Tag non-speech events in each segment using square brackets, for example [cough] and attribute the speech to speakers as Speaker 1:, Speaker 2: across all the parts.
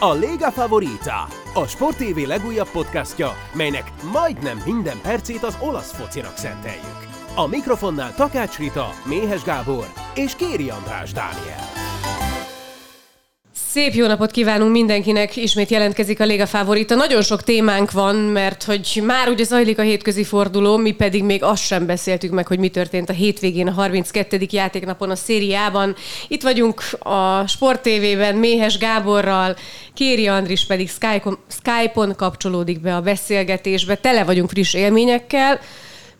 Speaker 1: A Lega Favorita, a Sport TV legújabb podcastja, melynek majdnem minden percét az olasz focinak szenteljük. A mikrofonnál Takács Rita, Méhes Gábor és Kéri András Dániel.
Speaker 2: Szép jó napot kívánunk mindenkinek, ismét jelentkezik a Léga Favorita. Nagyon sok témánk van, mert hogy már ugye zajlik a hétközi forduló, mi pedig még azt sem beszéltük meg, hogy mi történt a hétvégén a 32. játéknapon a szériában. Itt vagyunk a Sport TV-ben Méhes Gáborral, Kéri Andris pedig Skype-on, kapcsolódik be a beszélgetésbe, tele vagyunk friss élményekkel.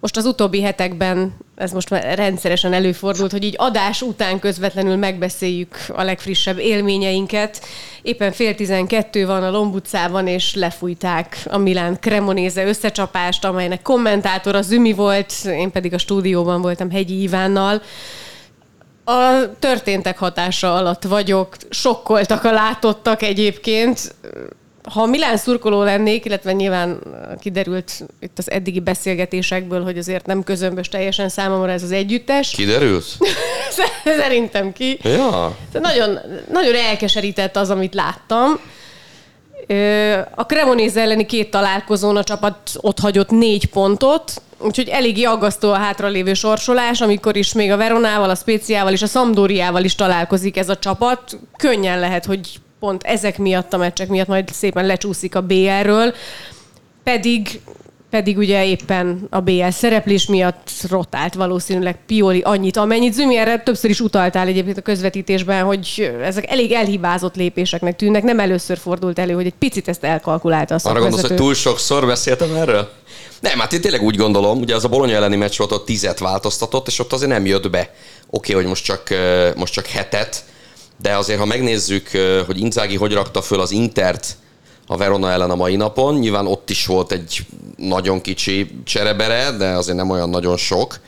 Speaker 2: Most az utóbbi hetekben ez most már rendszeresen előfordult, hogy így adás után közvetlenül megbeszéljük a legfrissebb élményeinket. Éppen fél tizenkettő van a Lombutcában, és lefújták a Milán Cremonéze összecsapást, amelynek kommentátor a Zümi volt, én pedig a stúdióban voltam Hegyi Ivánnal. A történtek hatása alatt vagyok, sokkoltak a látottak egyébként ha Milán szurkoló lennék, illetve nyilván kiderült itt az eddigi beszélgetésekből, hogy azért nem közömbös teljesen számomra ez az együttes.
Speaker 3: Kiderült? [laughs]
Speaker 2: Szerintem ki.
Speaker 3: Ja.
Speaker 2: Nagyon, nagyon elkeserített az, amit láttam. A Cremonese elleni két találkozón a csapat ott hagyott négy pontot, úgyhogy eléggé aggasztó a hátralévő sorsolás, amikor is még a Veronával, a Spéciával és a Sampdoriával is találkozik ez a csapat. Könnyen lehet, hogy pont ezek miatt a meccsek miatt majd szépen lecsúszik a BL-ről, pedig pedig ugye éppen a BL szereplés miatt rotált valószínűleg Pioli annyit, amennyit Zümi erre többször is utaltál egyébként a közvetítésben, hogy ezek elég elhibázott lépéseknek tűnnek. Nem először fordult elő, hogy egy picit ezt elkalkulálta a
Speaker 3: Arra gondolsz, hogy túl sokszor beszéltem erről? Nem, hát én tényleg úgy gondolom, ugye az a Bologna elleni meccs volt, ott tizet változtatott, és ott azért nem jött be. Oké, okay, hogy most csak, most csak hetet, de azért, ha megnézzük, hogy Inzági hogy rakta föl az Intert a Verona ellen a mai napon, nyilván ott is volt egy nagyon kicsi cserebere, de azért nem olyan nagyon sok.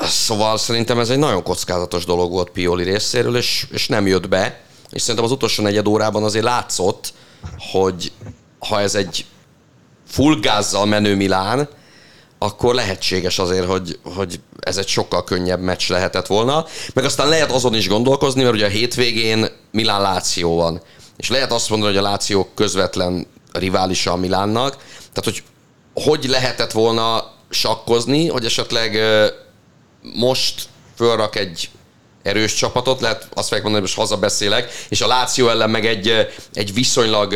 Speaker 3: Szóval szerintem ez egy nagyon kockázatos dolog volt Pioli részéről, és, és nem jött be. És szerintem az utolsó negyed órában azért látszott, hogy ha ez egy full gázzal menő Milán, akkor lehetséges azért, hogy, hogy ez egy sokkal könnyebb meccs lehetett volna. Meg aztán lehet azon is gondolkozni, mert ugye a hétvégén Milán Láció van. És lehet azt mondani, hogy a Láció közvetlen riválisa a Milánnak. Tehát, hogy hogy lehetett volna sakkozni, hogy esetleg most fölrak egy erős csapatot, lehet azt fogják mondani, hogy most hazabeszélek, és a Láció ellen meg egy, egy viszonylag,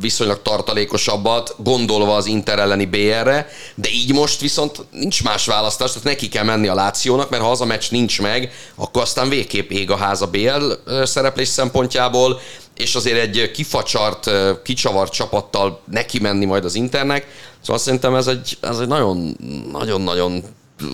Speaker 3: viszonylag tartalékosabbat, gondolva az Inter elleni BR-re, de így most viszont nincs más választás, tehát neki kell menni a Lációnak, mert ha az a meccs nincs meg, akkor aztán végképp ég a ház a BL szereplés szempontjából, és azért egy kifacsart, kicsavart csapattal neki menni majd az Internek. Szóval szerintem ez egy, ez egy nagyon, nagyon, nagyon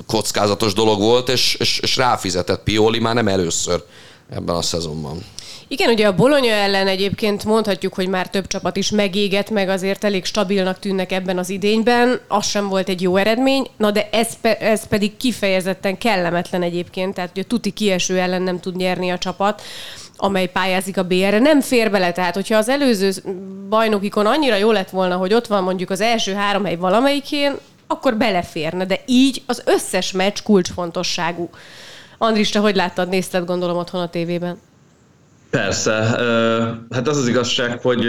Speaker 3: kockázatos dolog volt, és, és, és ráfizetett Pioli már nem először ebben a szezonban.
Speaker 2: Igen, ugye a Bolonya ellen egyébként mondhatjuk, hogy már több csapat is megégett, meg azért elég stabilnak tűnnek ebben az idényben. Az sem volt egy jó eredmény, na de ez, pe, ez pedig kifejezetten kellemetlen egyébként, tehát ugye tuti kieső ellen nem tud nyerni a csapat amely pályázik a BR-re, nem fér bele. Tehát, hogyha az előző bajnokikon annyira jó lett volna, hogy ott van mondjuk az első három hely valamelyikén, akkor beleférne, de így az összes meccs kulcsfontosságú. Andris, te hogy láttad, nézted gondolom otthon a tévében?
Speaker 4: Persze. Hát az az igazság, hogy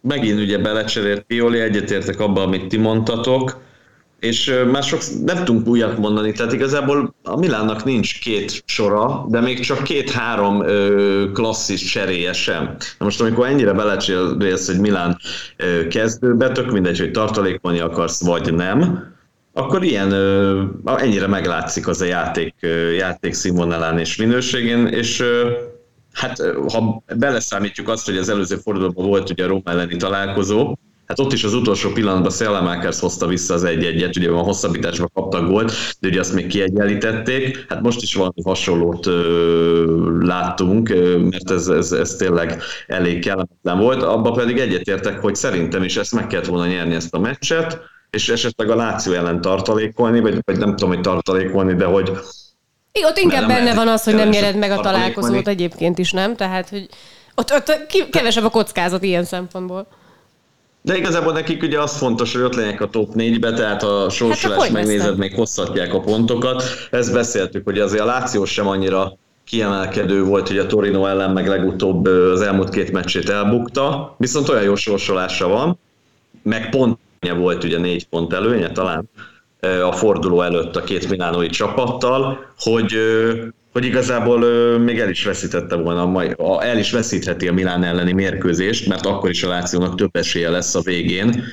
Speaker 4: megint ugye belecserélt Pioli, egyetértek abban, amit ti mondtatok és már sok nem tudunk újat mondani, tehát igazából a Milánnak nincs két sora, de még csak két-három klasszis cseréje sem. Na most amikor ennyire belecsélsz, hogy Milán kezdőbe, tök mindegy, hogy tartalékolni akarsz, vagy nem, akkor ilyen, ennyire meglátszik az a játék, játék színvonalán és minőségén, és hát ha beleszámítjuk azt, hogy az előző fordulóban volt ugye a Róma elleni találkozó, Hát ott is az utolsó pillanatban Szellemákers hozta vissza az egy-egyet, ugye a hosszabbításban kaptak gólt, de ugye azt még kiegyenlítették. Hát most is valami hasonlót ö, láttunk, ö, mert ez, ez, ez tényleg elég kellemetlen volt. Abba pedig egyetértek, hogy szerintem is ezt meg kellett volna nyerni ezt a meccset, és esetleg a Láció ellen tartalékolni, vagy, vagy nem tudom, hogy tartalékolni, de hogy
Speaker 2: I, ott inkább benne van az, hogy nem nyered meg a találkozót egyébként is, nem? Tehát, hogy ott, ott kevesebb a kockázat ilyen szempontból.
Speaker 4: De igazából nekik ugye az fontos, hogy ott legyenek a top 4-be, tehát a sorsolást hát, megnézed, még hozhatják a pontokat. Ezt beszéltük, hogy azért a Láció sem annyira kiemelkedő volt, hogy a Torino ellen meg legutóbb az elmúlt két meccsét elbukta, viszont olyan jó sorsolása van, meg pont volt ugye négy pont előnye talán a forduló előtt a két milánói csapattal, hogy hogy igazából még el is veszítette volna, el is veszítheti a Milán elleni mérkőzést, mert akkor is a Lációnak több esélye lesz a végén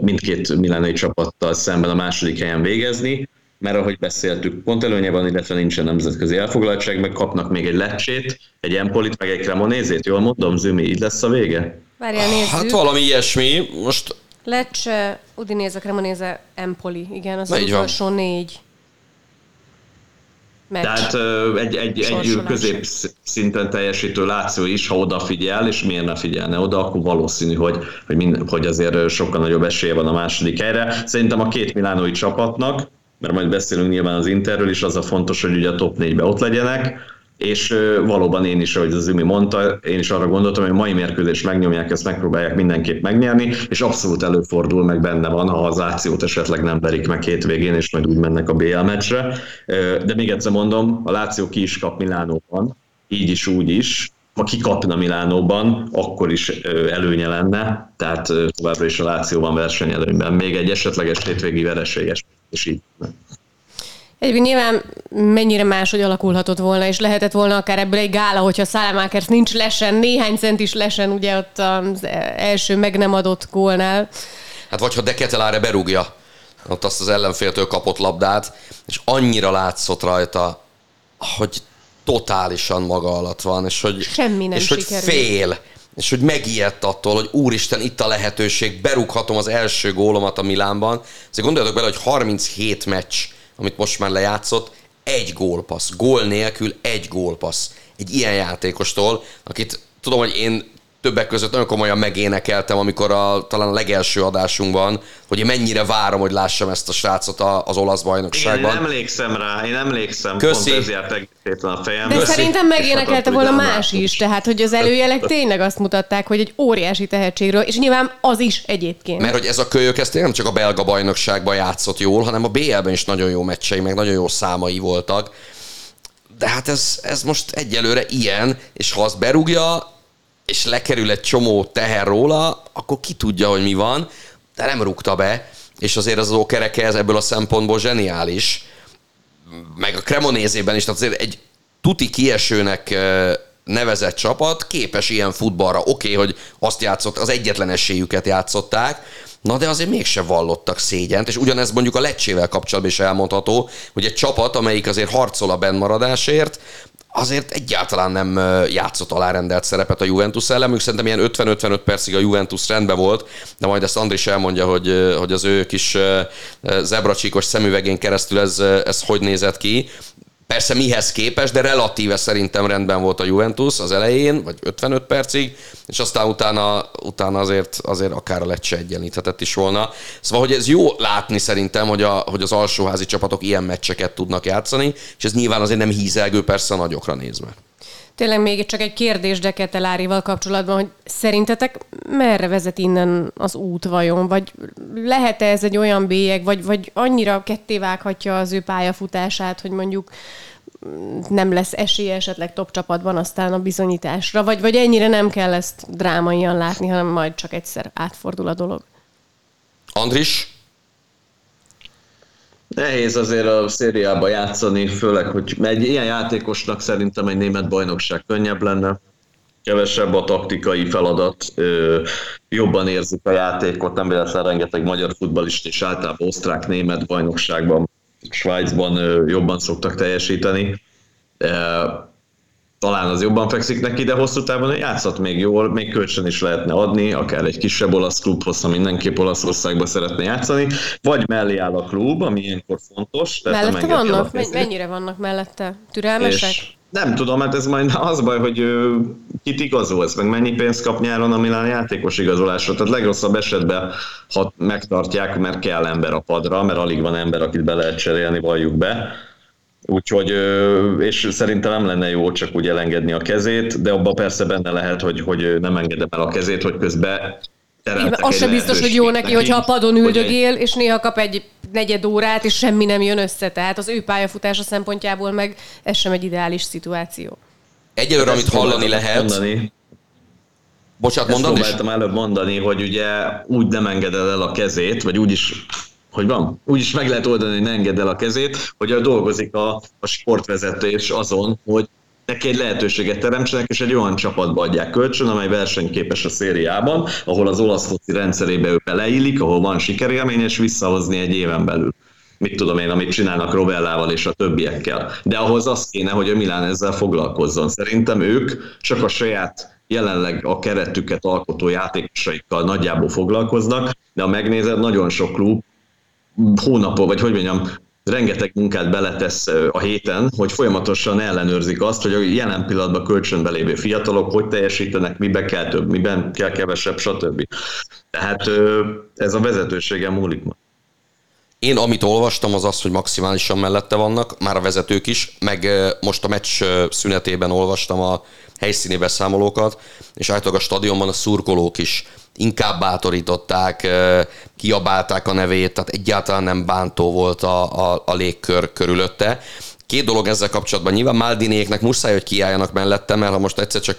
Speaker 4: mindkét milánói csapattal szemben a második helyen végezni, mert ahogy beszéltük, pont előnye van, illetve nincsen nemzetközi elfoglaltság, meg kapnak még egy lecsét, egy Empolit, meg egy Cremonézét, jól mondom, Zümi, így lesz a vége?
Speaker 2: Várjál, nézzük.
Speaker 3: Hát valami ilyesmi, most...
Speaker 2: Lecce, Udinese, Cremonese, Empoli, igen, az, az utolsó négy
Speaker 4: meccs. Tehát egy, egy, egy középszinten teljesítő Láció is, ha odafigyel, és miért ne figyelne oda, akkor valószínű, hogy, hogy, mind, hogy azért sokkal nagyobb esélye van a második helyre. Szerintem a két milánói csapatnak, mert majd beszélünk nyilván az Interről is, az a fontos, hogy ugye a top 4-be ott legyenek, és valóban én is, ahogy az Imi mondta, én is arra gondoltam, hogy a mai mérkőzést megnyomják, ezt megpróbálják mindenképp megnyerni, és abszolút előfordul, meg benne van, ha az ációt esetleg nem verik meg hétvégén, és majd úgy mennek a BL meccsre. De még egyszer mondom, a Láció ki is kap Milánóban, így is, úgy is, ha kikapna Milánóban, akkor is előnye lenne, tehát továbbra is a Láció van versenyelőnyben. Még egy esetleges hétvégi vereséges, és így.
Speaker 2: Egyébként nyilván mennyire máshogy alakulhatott volna, és lehetett volna akár ebből egy gála, hogyha Szálemákers nincs lesen, néhány cent is lesen ugye ott az első meg nem adott gólnál.
Speaker 3: Hát vagy ha De Ketelare berúgja ott azt az ellenféltől kapott labdát, és annyira látszott rajta, hogy totálisan maga alatt van, és hogy,
Speaker 2: Semmi nem
Speaker 3: és hogy fél, és hogy megijedt attól, hogy úristen, itt a lehetőség, berúghatom az első gólomat a Milánban. Azért gondoljatok bele, hogy 37 meccs amit most már lejátszott, egy gólpassz, gól nélkül egy gólpassz. Egy ilyen játékostól, akit tudom, hogy én többek között nagyon komolyan megénekeltem, amikor a, talán a legelső adásunkban, hogy én mennyire várom, hogy lássam ezt a srácot az olasz bajnokságban.
Speaker 4: Én emlékszem rá, én emlékszem, Köszi. pont ez járt a fejem.
Speaker 2: De Köszi. szerintem megénekelte volna más is, tehát hogy az előjelek tényleg azt mutatták, hogy egy óriási tehetségről, és nyilván az is egyébként.
Speaker 3: Mert hogy ez a kölyök, ez nem csak a belga bajnokságban játszott jól, hanem a BL-ben is nagyon jó meccsei, meg nagyon jó számai voltak. De hát ez, ez most egyelőre ilyen, és ha azt berúgja, és lekerül egy csomó teher róla, akkor ki tudja, hogy mi van, de nem rúgta be, és azért az ókereke ez ebből a szempontból zseniális. Meg a Cremonézében is, tehát azért egy tuti kiesőnek nevezett csapat képes ilyen futballra. Oké, okay, hogy azt játszott, az egyetlen esélyüket játszották, Na de azért mégse vallottak szégyent, és ugyanez mondjuk a lecsével kapcsolatban is elmondható, hogy egy csapat, amelyik azért harcol a bennmaradásért, azért egyáltalán nem játszott alárendelt szerepet a Juventus ellen, mondjuk szerintem ilyen 50-55 percig a Juventus rendben volt, de majd ezt Andris elmondja, hogy, hogy az ő kis zebracsíkos szemüvegén keresztül ez, ez hogy nézett ki. Persze mihez képes, de relatíve szerintem rendben volt a Juventus az elején, vagy 55 percig, és aztán utána, utána azért, azért akár a Lecce egyenlíthetett is volna. Szóval, hogy ez jó látni szerintem, hogy, a, hogy az alsóházi csapatok ilyen meccseket tudnak játszani, és ez nyilván azért nem hízelgő persze a nagyokra nézve.
Speaker 2: Tényleg még csak egy kérdés Deketelárival kapcsolatban, hogy szerintetek merre vezet innen az út vajon? Vagy lehet-e ez egy olyan bélyeg, vagy, vagy annyira kettévághatja az ő pályafutását, hogy mondjuk nem lesz esélye esetleg top csapatban aztán a bizonyításra, vagy, vagy ennyire nem kell ezt drámaian látni, hanem majd csak egyszer átfordul a dolog.
Speaker 3: Andris?
Speaker 4: Nehéz azért a szériába játszani, főleg, hogy egy ilyen játékosnak szerintem egy német bajnokság könnyebb lenne, kevesebb a taktikai feladat, jobban érzik a játékot, nem véletlen rengeteg magyar futbalist és általában osztrák-német bajnokságban, Svájcban jobban szoktak teljesíteni. Talán az jobban fekszik neki, de hosszú távon játszott még jól, még kölcsön is lehetne adni, akár egy kisebb olasz klubhoz, ha mindenképp Olaszországba szeretne játszani, vagy mellé áll a klub, ami ilyenkor fontos.
Speaker 2: Mellette vannak? Mennyire vannak mellette? Türelmesek? És
Speaker 4: nem tudom, hát ez majd [laughs] az baj, hogy kit igazolsz, meg mennyi pénzt kap nyáron a Milán játékos igazolásra. Tehát legrosszabb esetben, ha megtartják, mert kell ember a padra, mert alig van ember, akit be lehet cserélni, valljuk be Úgyhogy, és szerintem nem lenne jó csak úgy elengedni a kezét, de abban persze benne lehet, hogy, hogy nem engedem el a kezét, hogy közben
Speaker 2: igen, az sem biztos, hogy jó neki, hogyha a padon üldögél, és néha kap egy negyed órát, és semmi nem jön össze. Tehát az ő pályafutása szempontjából meg ez sem egy ideális szituáció.
Speaker 3: Egyelőre, amit hallani lehet, mondani. Bocsánat, mondani
Speaker 4: próbáltam előbb mondani, hogy ugye úgy nem engeded el a kezét, vagy úgy is hogy van, úgyis meg lehet oldani, hogy ne engedd el a kezét, hogy dolgozik a, a sportvezetés azon, hogy neki egy lehetőséget teremtsenek, és egy olyan csapatba adják kölcsön, amely versenyképes a szériában, ahol az olasz foci rendszerébe ő beleillik, ahol van sikerélmény, és visszahozni egy éven belül mit tudom én, amit csinálnak Rovellával és a többiekkel. De ahhoz az kéne, hogy a Milán ezzel foglalkozzon. Szerintem ők csak a saját jelenleg a keretüket alkotó játékosaikkal nagyjából foglalkoznak, de ha megnézed, nagyon sok klub hónapok, vagy hogy mondjam, rengeteg munkát beletesz a héten, hogy folyamatosan ellenőrzik azt, hogy a jelen pillanatban kölcsönbe lévő fiatalok hogy teljesítenek, miben kell több, miben kell kevesebb, stb. Tehát ez a vezetősége múlik ma.
Speaker 3: Én amit olvastam, az az, hogy maximálisan mellette vannak, már a vezetők is, meg most a meccs szünetében olvastam a helyszíni beszámolókat, és általában a stadionban a szurkolók is inkább bátorították, kiabálták a nevét, tehát egyáltalán nem bántó volt a, a, a légkör körülötte. Két dolog ezzel kapcsolatban. Nyilván Maldinéknek muszáj, hogy kiálljanak mellette, mert ha most egyszer csak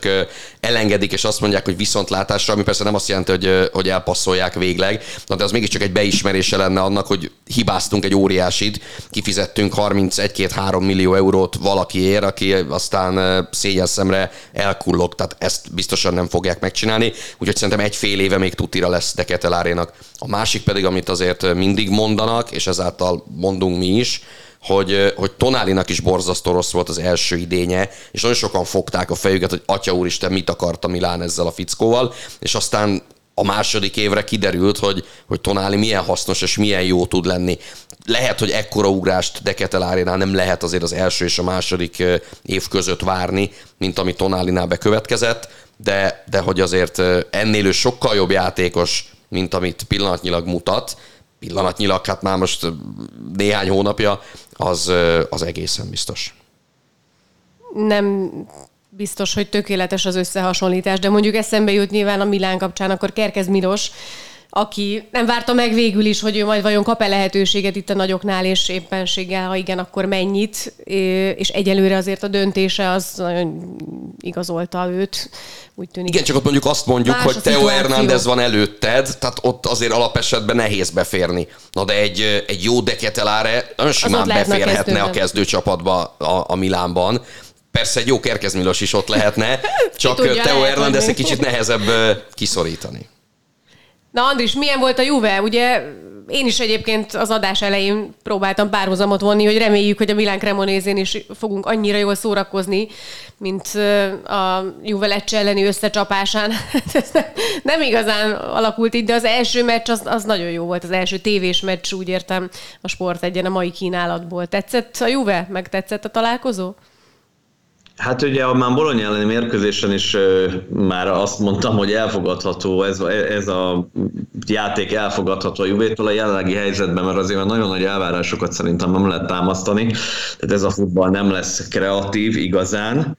Speaker 3: elengedik, és azt mondják, hogy viszontlátásra, ami persze nem azt jelenti, hogy, hogy elpasszolják végleg, de az mégiscsak egy beismerése lenne annak, hogy hibáztunk egy óriásit, kifizettünk 31-2-3 millió eurót valakiért, aki aztán szégyen szemre elkullog, tehát ezt biztosan nem fogják megcsinálni, úgyhogy szerintem egy fél éve még tutira lesz Deketelárénak. A másik pedig, amit azért mindig mondanak, és ezáltal mondunk mi is, hogy, hogy Tonálinak is borzasztó rossz volt az első idénye, és nagyon sokan fogták a fejüket, hogy atya úristen, mit akart a Milán ezzel a fickóval, és aztán a második évre kiderült, hogy, hogy Tonáli milyen hasznos és milyen jó tud lenni. Lehet, hogy ekkora ugrást Deketelárinál nem lehet azért az első és a második év között várni, mint ami Tonálinál bekövetkezett, de, de hogy azért ennél ő sokkal jobb játékos, mint amit pillanatnyilag mutat, pillanatnyilag, hát már most néhány hónapja, az, az egészen biztos.
Speaker 2: Nem biztos, hogy tökéletes az összehasonlítás, de mondjuk eszembe jut nyilván a Milán kapcsán, akkor Kerkez Milos, aki nem várta meg végül is, hogy ő majd vajon kap-e lehetőséget itt a nagyoknál, és éppenséggel, ha igen, akkor mennyit, és egyelőre azért a döntése az nagyon igazolta őt. Úgy tűnik.
Speaker 3: Igen, csak ott mondjuk azt mondjuk, Más hogy Teo Hernández van előtted, tehát ott azért alapesetben nehéz beférni. Na de egy, egy jó deketeláre nagyon simán beférhetne a kezdőcsapatba a, a Milánban. Persze egy jó kerkezmilos is ott lehetne, [laughs] csak Teo Hernández egy kicsit nehezebb kiszorítani.
Speaker 2: Na Andris, milyen volt a Juve? Ugye én is egyébként az adás elején próbáltam párhuzamot vonni, hogy reméljük, hogy a Milán Cremonézén is fogunk annyira jól szórakozni, mint a Juve elleni összecsapásán. [laughs] nem igazán alakult így, de az első meccs az, az nagyon jó volt, az első tévés meccs, úgy értem a sport egyen a mai kínálatból. Tetszett a Juve? Meg tetszett a találkozó?
Speaker 4: Hát ugye a már Bologna elleni mérkőzésen is már azt mondtam, hogy elfogadható, ez, ez a játék elfogadható a Juvétól a jelenlegi helyzetben, mert azért nagyon nagy elvárásokat szerintem nem lehet támasztani, tehát ez a futball nem lesz kreatív igazán,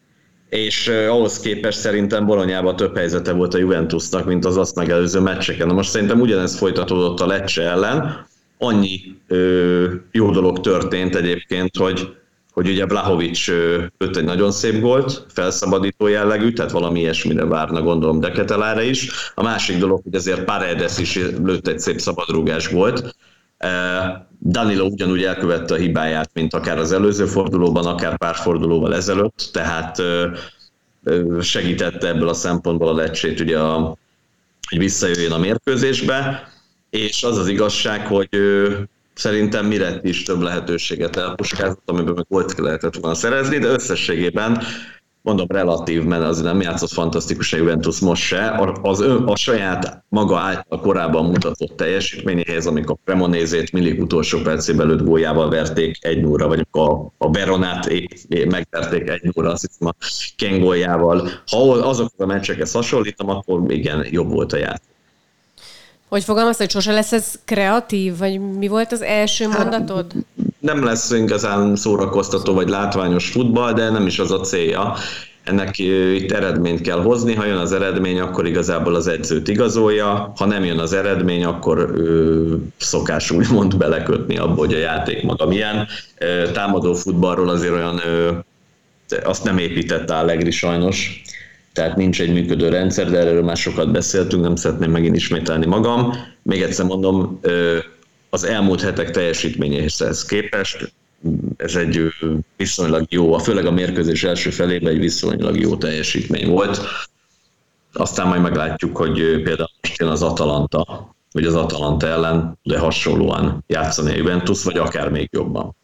Speaker 4: és ahhoz képest szerintem Bolonyában több helyzete volt a Juventusnak, mint az azt megelőző meccseken. Na most szerintem ugyanez folytatódott a Lecce ellen, annyi ö, jó dolog történt egyébként, hogy hogy ugye Vlahovic lőtt egy nagyon szép gólt, felszabadító jellegű, tehát valami ilyesmire várna gondolom Deketelára is. A másik dolog, hogy azért Paredes is lőtt egy szép szabadrúgás volt. Danilo ugyanúgy elkövette a hibáját, mint akár az előző fordulóban, akár pár fordulóval ezelőtt, tehát segítette ebből a szempontból a lecsét, ugye a, hogy visszajöjjön a mérkőzésbe, és az az igazság, hogy szerintem Miretti is több lehetőséget elpuskázott, amiben meg volt lehetett volna szerezni, de összességében mondom relatív, mert az nem játszott fantasztikus a Juventus most se, az ön, a saját maga által korábban mutatott teljesítményéhez, amikor Cremonézét Milik utolsó percében lőtt góljával verték egy nóra, vagy a, a Veronát épp, megverték egy nóra, azt hiszem a Ken góljával. Ha azok a meccsekhez hasonlítom, akkor igen, jobb volt a játék.
Speaker 2: Hogy fogalmazta, hogy sose lesz ez kreatív, vagy mi volt az első hát, mondatod?
Speaker 4: Nem lesz igazán szórakoztató vagy látványos futball, de nem is az a célja. Ennek itt eredményt kell hozni, ha jön az eredmény, akkor igazából az edzőt igazolja, ha nem jön az eredmény, akkor ő, szokás úgymond belekötni abba, hogy a játék maga milyen. Támadó futballról azért olyan azt nem építette Allegri sajnos, tehát nincs egy működő rendszer, de erről már sokat beszéltünk, nem szeretném megint ismételni magam. Még egyszer mondom, az elmúlt hetek teljesítményéhez képest ez egy viszonylag jó, főleg a mérkőzés első felében egy viszonylag jó teljesítmény volt. Aztán majd meglátjuk, hogy például most jön az Atalanta, vagy az Atalanta ellen, de hasonlóan játszani a Juventus, vagy akár még jobban.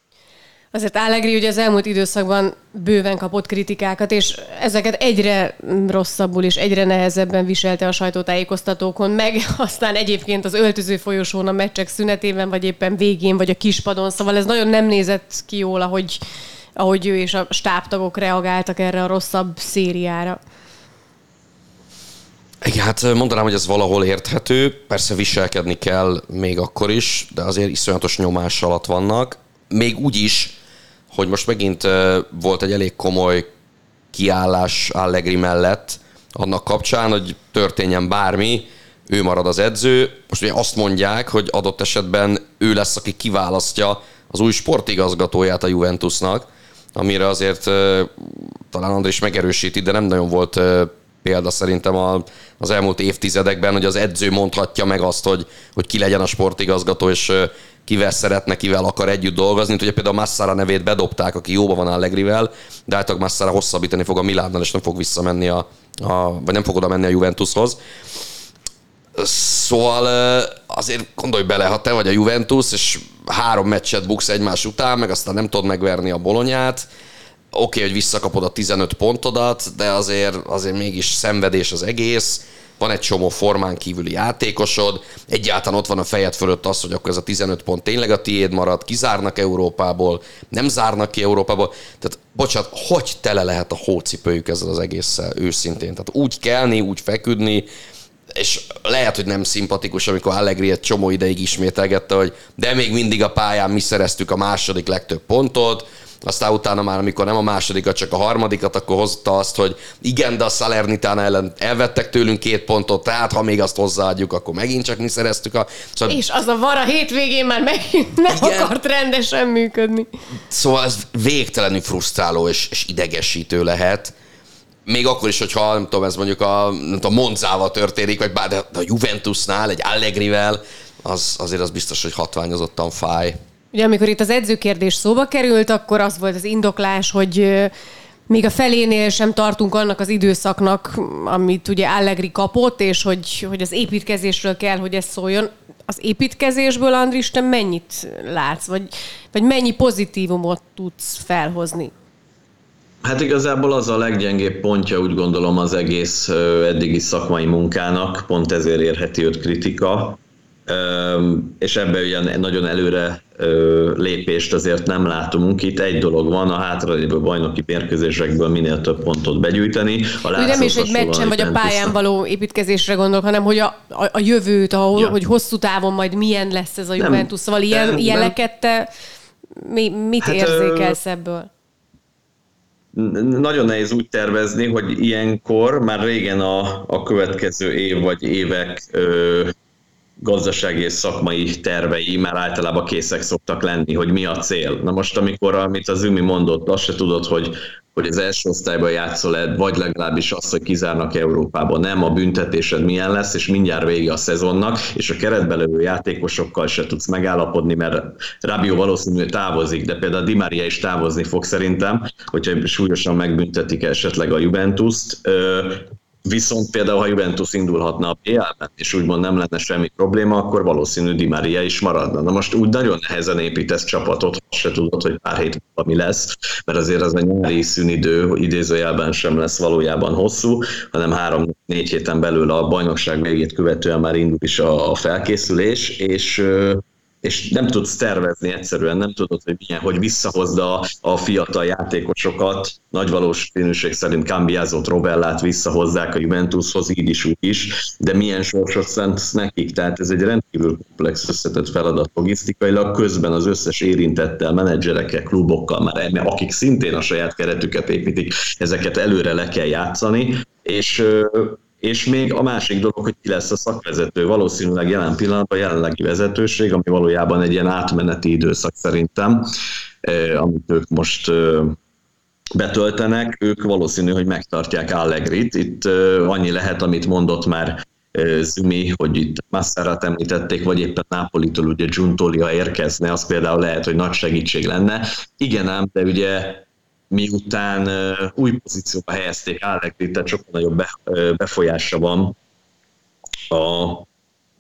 Speaker 2: Azért Allegri ugye az elmúlt időszakban bőven kapott kritikákat, és ezeket egyre rosszabbul és egyre nehezebben viselte a sajtótájékoztatókon, meg [laughs] aztán egyébként az öltöző folyosón a meccsek szünetében, vagy éppen végén, vagy a kispadon, szóval ez nagyon nem nézett ki jól, ahogy, ahogy ő és a stábtagok reagáltak erre a rosszabb szériára.
Speaker 3: Igen, hát mondanám, hogy ez valahol érthető, persze viselkedni kell még akkor is, de azért iszonyatos nyomás alatt vannak. Még úgy is, hogy most megint volt egy elég komoly kiállás Allegri mellett annak kapcsán, hogy történjen bármi, ő marad az edző. Most ugye azt mondják, hogy adott esetben ő lesz, aki kiválasztja az új sportigazgatóját a Juventusnak, amire azért talán Andrés megerősíti, de nem nagyon volt példa szerintem az elmúlt évtizedekben, hogy az edző mondhatja meg azt, hogy, hogy ki legyen a sportigazgató, és kivel szeretne, kivel akar együtt dolgozni. Ugye például Massara nevét bedobták, aki jóba van Allegrivel, de általában Massara hosszabbítani fog a Milánnal, és nem fog visszamenni a, a vagy nem fog oda menni a Juventushoz. Szóval azért gondolj bele, ha te vagy a Juventus, és három meccset buksz egymás után, meg aztán nem tudod megverni a bolonyát, oké, okay, hogy visszakapod a 15 pontodat, de azért, azért mégis szenvedés az egész van egy csomó formán kívüli játékosod, egyáltalán ott van a fejed fölött az, hogy akkor ez a 15 pont tényleg a tiéd marad, kizárnak Európából, nem zárnak ki Európából. Tehát, bocsánat, hogy tele lehet a hócipőjük ezzel az egésszel őszintén? Tehát úgy kelni, úgy feküdni, és lehet, hogy nem szimpatikus, amikor Allegri egy csomó ideig ismételgette, hogy de még mindig a pályán mi szereztük a második legtöbb pontot, aztán utána már, amikor nem a másodikat, csak a harmadikat, akkor hozta azt, hogy igen, de a Salernitán ellen elvettek tőlünk két pontot, tehát ha még azt hozzáadjuk, akkor megint csak mi szereztük a...
Speaker 2: Szóval... És az a vara hétvégén már megint nem igen. akart rendesen működni.
Speaker 3: Szóval ez végtelenül frusztráló és, és idegesítő lehet még akkor is, hogyha nem tudom, ez mondjuk a, nem tudom, Monzával történik, vagy bár de a Juventusnál, egy Allegrivel, az, azért az biztos, hogy hatványozottan fáj.
Speaker 2: Ugye amikor itt az edzőkérdés szóba került, akkor az volt az indoklás, hogy még a felénél sem tartunk annak az időszaknak, amit ugye Allegri kapott, és hogy, hogy az építkezésről kell, hogy ez szóljon. Az építkezésből, Andris, te mennyit látsz, vagy, vagy mennyi pozitívumot tudsz felhozni?
Speaker 4: Hát igazából az a leggyengébb pontja, úgy gondolom, az egész eddigi szakmai munkának, pont ezért érheti őt kritika, és ebben ugye nagyon előre lépést azért nem látunk. Itt egy dolog van, a hátralévő bajnoki mérkőzésekből minél több pontot begyűjteni.
Speaker 2: A nem is egy meccsen vagy a pályán való építkezésre gondolok, hanem hogy a, a, a jövőt, ahol, ja. hogy hosszú távon majd milyen lesz ez a Juventus. Szóval ilyen, nem, ilyeneket te mi, mit hát, érzékelsz ebből?
Speaker 4: nagyon nehéz úgy tervezni, hogy ilyenkor már régen a, a következő év vagy évek ö, gazdasági és szakmai tervei már általában készek szoktak lenni, hogy mi a cél. Na most, amikor, amit az Ümi mondott, azt se tudod, hogy, hogy az első osztályban játszol vagy legalábbis azt, hogy kizárnak Európába. Nem, a büntetésed milyen lesz, és mindjárt vége a szezonnak, és a keretbe levő játékosokkal se tudsz megállapodni, mert Rabió valószínűleg távozik, de például Di Maria is távozni fog szerintem, hogyha súlyosan megbüntetik esetleg a Juventus-t Viszont például, ha Juventus indulhatna a BL-ben, és úgymond nem lenne semmi probléma, akkor valószínű Di Maria is maradna. Na most úgy nagyon nehezen építesz csapatot, se tudod, hogy pár hét mi lesz, mert azért az a nyári szünidő idézőjelben sem lesz valójában hosszú, hanem három-négy héten belül a bajnokság végét követően már indul is a felkészülés, és és nem tudsz tervezni egyszerűen, nem tudod, hogy milyen, hogy visszahozd a, fiatal játékosokat. Nagy valószínűség szerint Cambiázot, Robellát visszahozzák a Juventushoz, így is, úgy is, de milyen sorsot szent nekik. Tehát ez egy rendkívül komplex összetett feladat logisztikailag, közben az összes érintettel, menedzserekkel, klubokkal, már, akik szintén a saját keretüket építik, ezeket előre le kell játszani, és és még a másik dolog, hogy ki lesz a szakvezető. Valószínűleg jelen pillanatban a jelenlegi vezetőség, ami valójában egy ilyen átmeneti időszak szerintem, amit ők most betöltenek, ők valószínű, hogy megtartják Allegrit. Itt annyi lehet, amit mondott már Zumi, hogy itt Massarat említették, vagy éppen Napolitól ugye Giuntolia érkezne, az például lehet, hogy nagy segítség lenne. Igen ám, de ugye miután új pozícióba helyezték Allegri, tehát sokkal nagyobb befolyása van a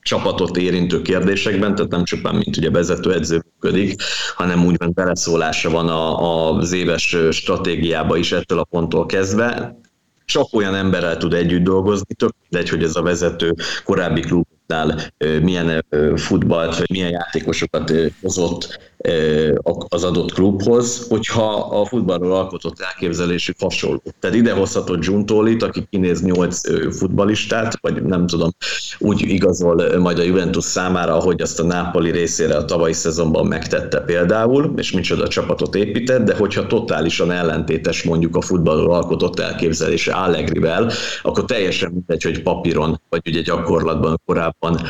Speaker 4: csapatot érintő kérdésekben, tehát nem csupán mint ugye vezetőedző működik, hanem úgymond beleszólása van a, az éves stratégiába is ettől a ponttól kezdve. Csak olyan emberrel tud együtt dolgozni, tök mindegy, hogy ez a vezető korábbi klubnál milyen futballt, vagy milyen játékosokat hozott az adott klubhoz, hogyha a futballról alkotott elképzelésük hasonló. Tehát ide hozhatott Giuntolit, aki kinéz nyolc futbalistát, vagy nem tudom, úgy igazol majd a Juventus számára, ahogy azt a Napoli részére a tavalyi szezonban megtette például, és micsoda csapatot épített, de hogyha totálisan ellentétes mondjuk a futballról alkotott elképzelése Allegrivel, akkor teljesen mindegy, hogy papíron, vagy ugye gyakorlatban korábban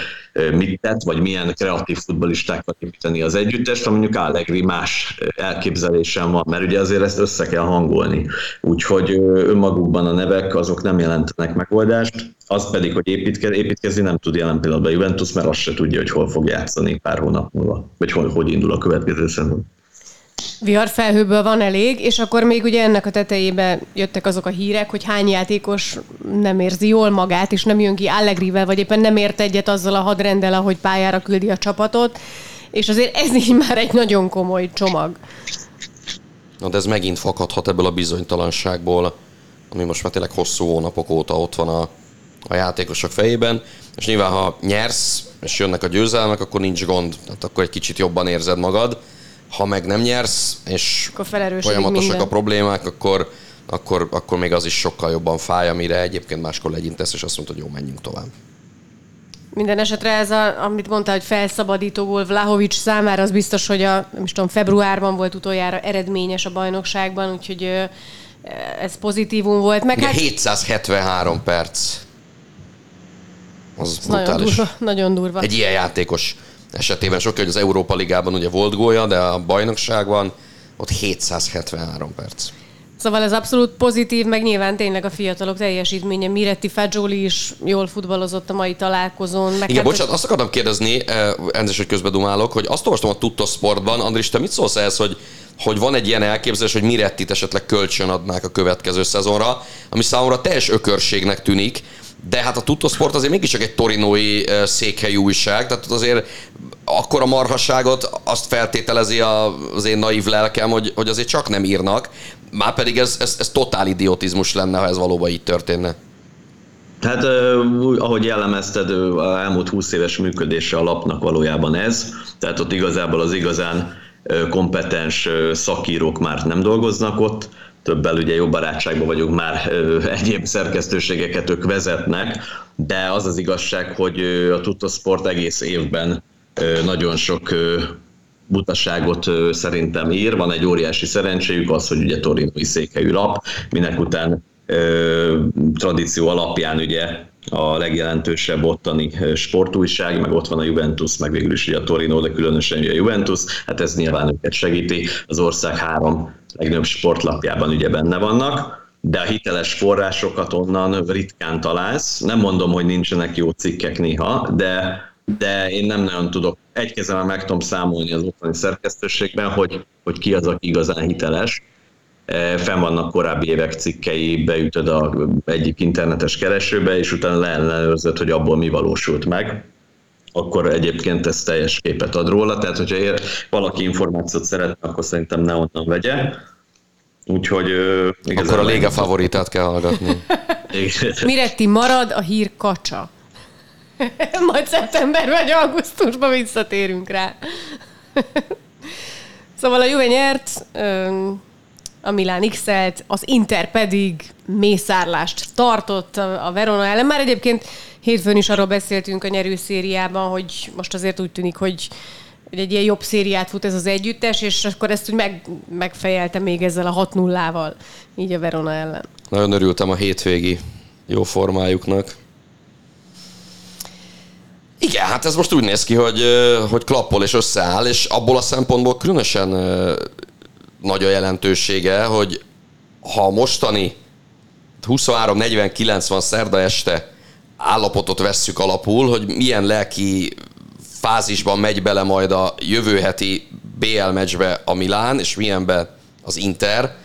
Speaker 4: mit tett, vagy milyen kreatív futballistákat építeni az együttest, mondjuk Allegri más elképzelésem van, mert ugye azért ezt össze kell hangolni. Úgyhogy önmagukban a nevek azok nem jelentenek megoldást, az pedig, hogy építke, építkezni nem tud jelen pillanatban Juventus, mert azt se tudja, hogy hol fog játszani pár hónap múlva, vagy hogy, hogy indul a következő szezon.
Speaker 2: Viharfelhőből van elég, és akkor még ugye ennek a tetejébe jöttek azok a hírek, hogy hány játékos nem érzi jól magát, és nem jön ki Allegrivel, vagy éppen nem ért egyet azzal a hadrendel, ahogy pályára küldi a csapatot és azért ez így már egy nagyon komoly csomag.
Speaker 3: Na de ez megint fakadhat ebből a bizonytalanságból, ami most már tényleg hosszú hónapok óta ott van a, a játékosok fejében, és nyilván ha nyersz, és jönnek a győzelmek, akkor nincs gond, tehát akkor egy kicsit jobban érzed magad. Ha meg nem nyersz, és akkor folyamatosak minden. a problémák, akkor, akkor, akkor még az is sokkal jobban fáj, amire egyébként máskor legyintesz, és azt mondod, hogy jó, menjünk tovább.
Speaker 2: Minden esetre ez, a, amit mondta, hogy felszabadító volt Vlahovics számára, az biztos, hogy a, nem is tudom, februárban volt utoljára eredményes a bajnokságban, úgyhogy ez pozitívum volt.
Speaker 3: Meg hát... 773 perc.
Speaker 2: Az nagyon durva, nagyon durva.
Speaker 3: Egy ilyen játékos esetében sokkal, hogy az Európa Ligában ugye volt gólya, de a bajnokságban ott 773 perc.
Speaker 2: Szóval ez abszolút pozitív, meg nyilván tényleg a fiatalok teljesítménye. Miretti Fagioli is jól futballozott a mai találkozón. Meg
Speaker 3: Igen, hát bocsánat, azt akartam kérdezni, eh, elnézést, hogy közben dumálok, hogy azt olvastam a Tutto Sportban, Andris, te mit szólsz ehhez, hogy hogy van egy ilyen elképzelés, hogy Mirettit esetleg kölcsön adnák a következő szezonra, ami számomra teljes ökörségnek tűnik, de hát a Tuttosport azért mégiscsak egy torinói székhelyű újság, tehát azért akkor a marhasságot azt feltételezi az én naív lelkem, hogy, hogy azért csak nem írnak, már pedig ez, ez, ez totál idiotizmus lenne, ha ez valóban így történne.
Speaker 4: Hát ahogy jellemezted, elmúlt 20 éves működése a lapnak valójában ez, tehát ott igazából az igazán kompetens szakírók már nem dolgoznak ott, többel ugye jó barátságban vagyunk már, egyéb szerkesztőségeket ők vezetnek, de az az igazság, hogy a Tuttosport egész évben nagyon sok butaságot szerintem ír. Van egy óriási szerencséjük az, hogy ugye Torinoi székhelyű lap, minek után tradíció alapján ugye a legjelentősebb ottani sportújság, meg ott van a Juventus, meg végül is ugye a Torino, de különösen ugye a Juventus, hát ez nyilván őket segíti. Az ország három legnagyobb sportlapjában ugye benne vannak, de a hiteles forrásokat onnan ritkán találsz. Nem mondom, hogy nincsenek jó cikkek néha, de, de én nem nagyon tudok, egy kezemben meg tudom számolni az ottani szerkesztőségben, hogy, hogy ki az, aki igazán hiteles. Fenn vannak korábbi évek cikkei, beütöd a egyik internetes keresőbe, és utána leellenőrzöd, hogy abból mi valósult meg akkor egyébként ez teljes képet ad róla, tehát hogyha ér, valaki információt szeretne, akkor szerintem ne onnan vegye. Úgyhogy...
Speaker 3: Akkor a léga favoritát kell hallgatni. [laughs]
Speaker 2: Miretti marad a hír kacsa. [laughs] Majd szeptember vagy augusztusban visszatérünk rá. [laughs] szóval a Juve nyert, a Milán x az Inter pedig mészárlást tartott a Verona ellen. Már egyébként hétfőn is arról beszéltünk a nyerőszériában, hogy most azért úgy tűnik, hogy egy ilyen jobb szériát fut ez az együttes, és akkor ezt úgy meg, megfejelte még ezzel a 6 0 val így a Verona ellen.
Speaker 3: Nagyon örültem a hétvégi jó formájuknak. Igen, hát ez most úgy néz ki, hogy, hogy klappol és összeáll, és abból a szempontból különösen nagy a jelentősége, hogy ha mostani 23-40-90 szerda este állapotot vesszük alapul, hogy milyen lelki fázisban megy bele majd a jövő heti BL meccsbe a Milán, és milyenbe az Inter,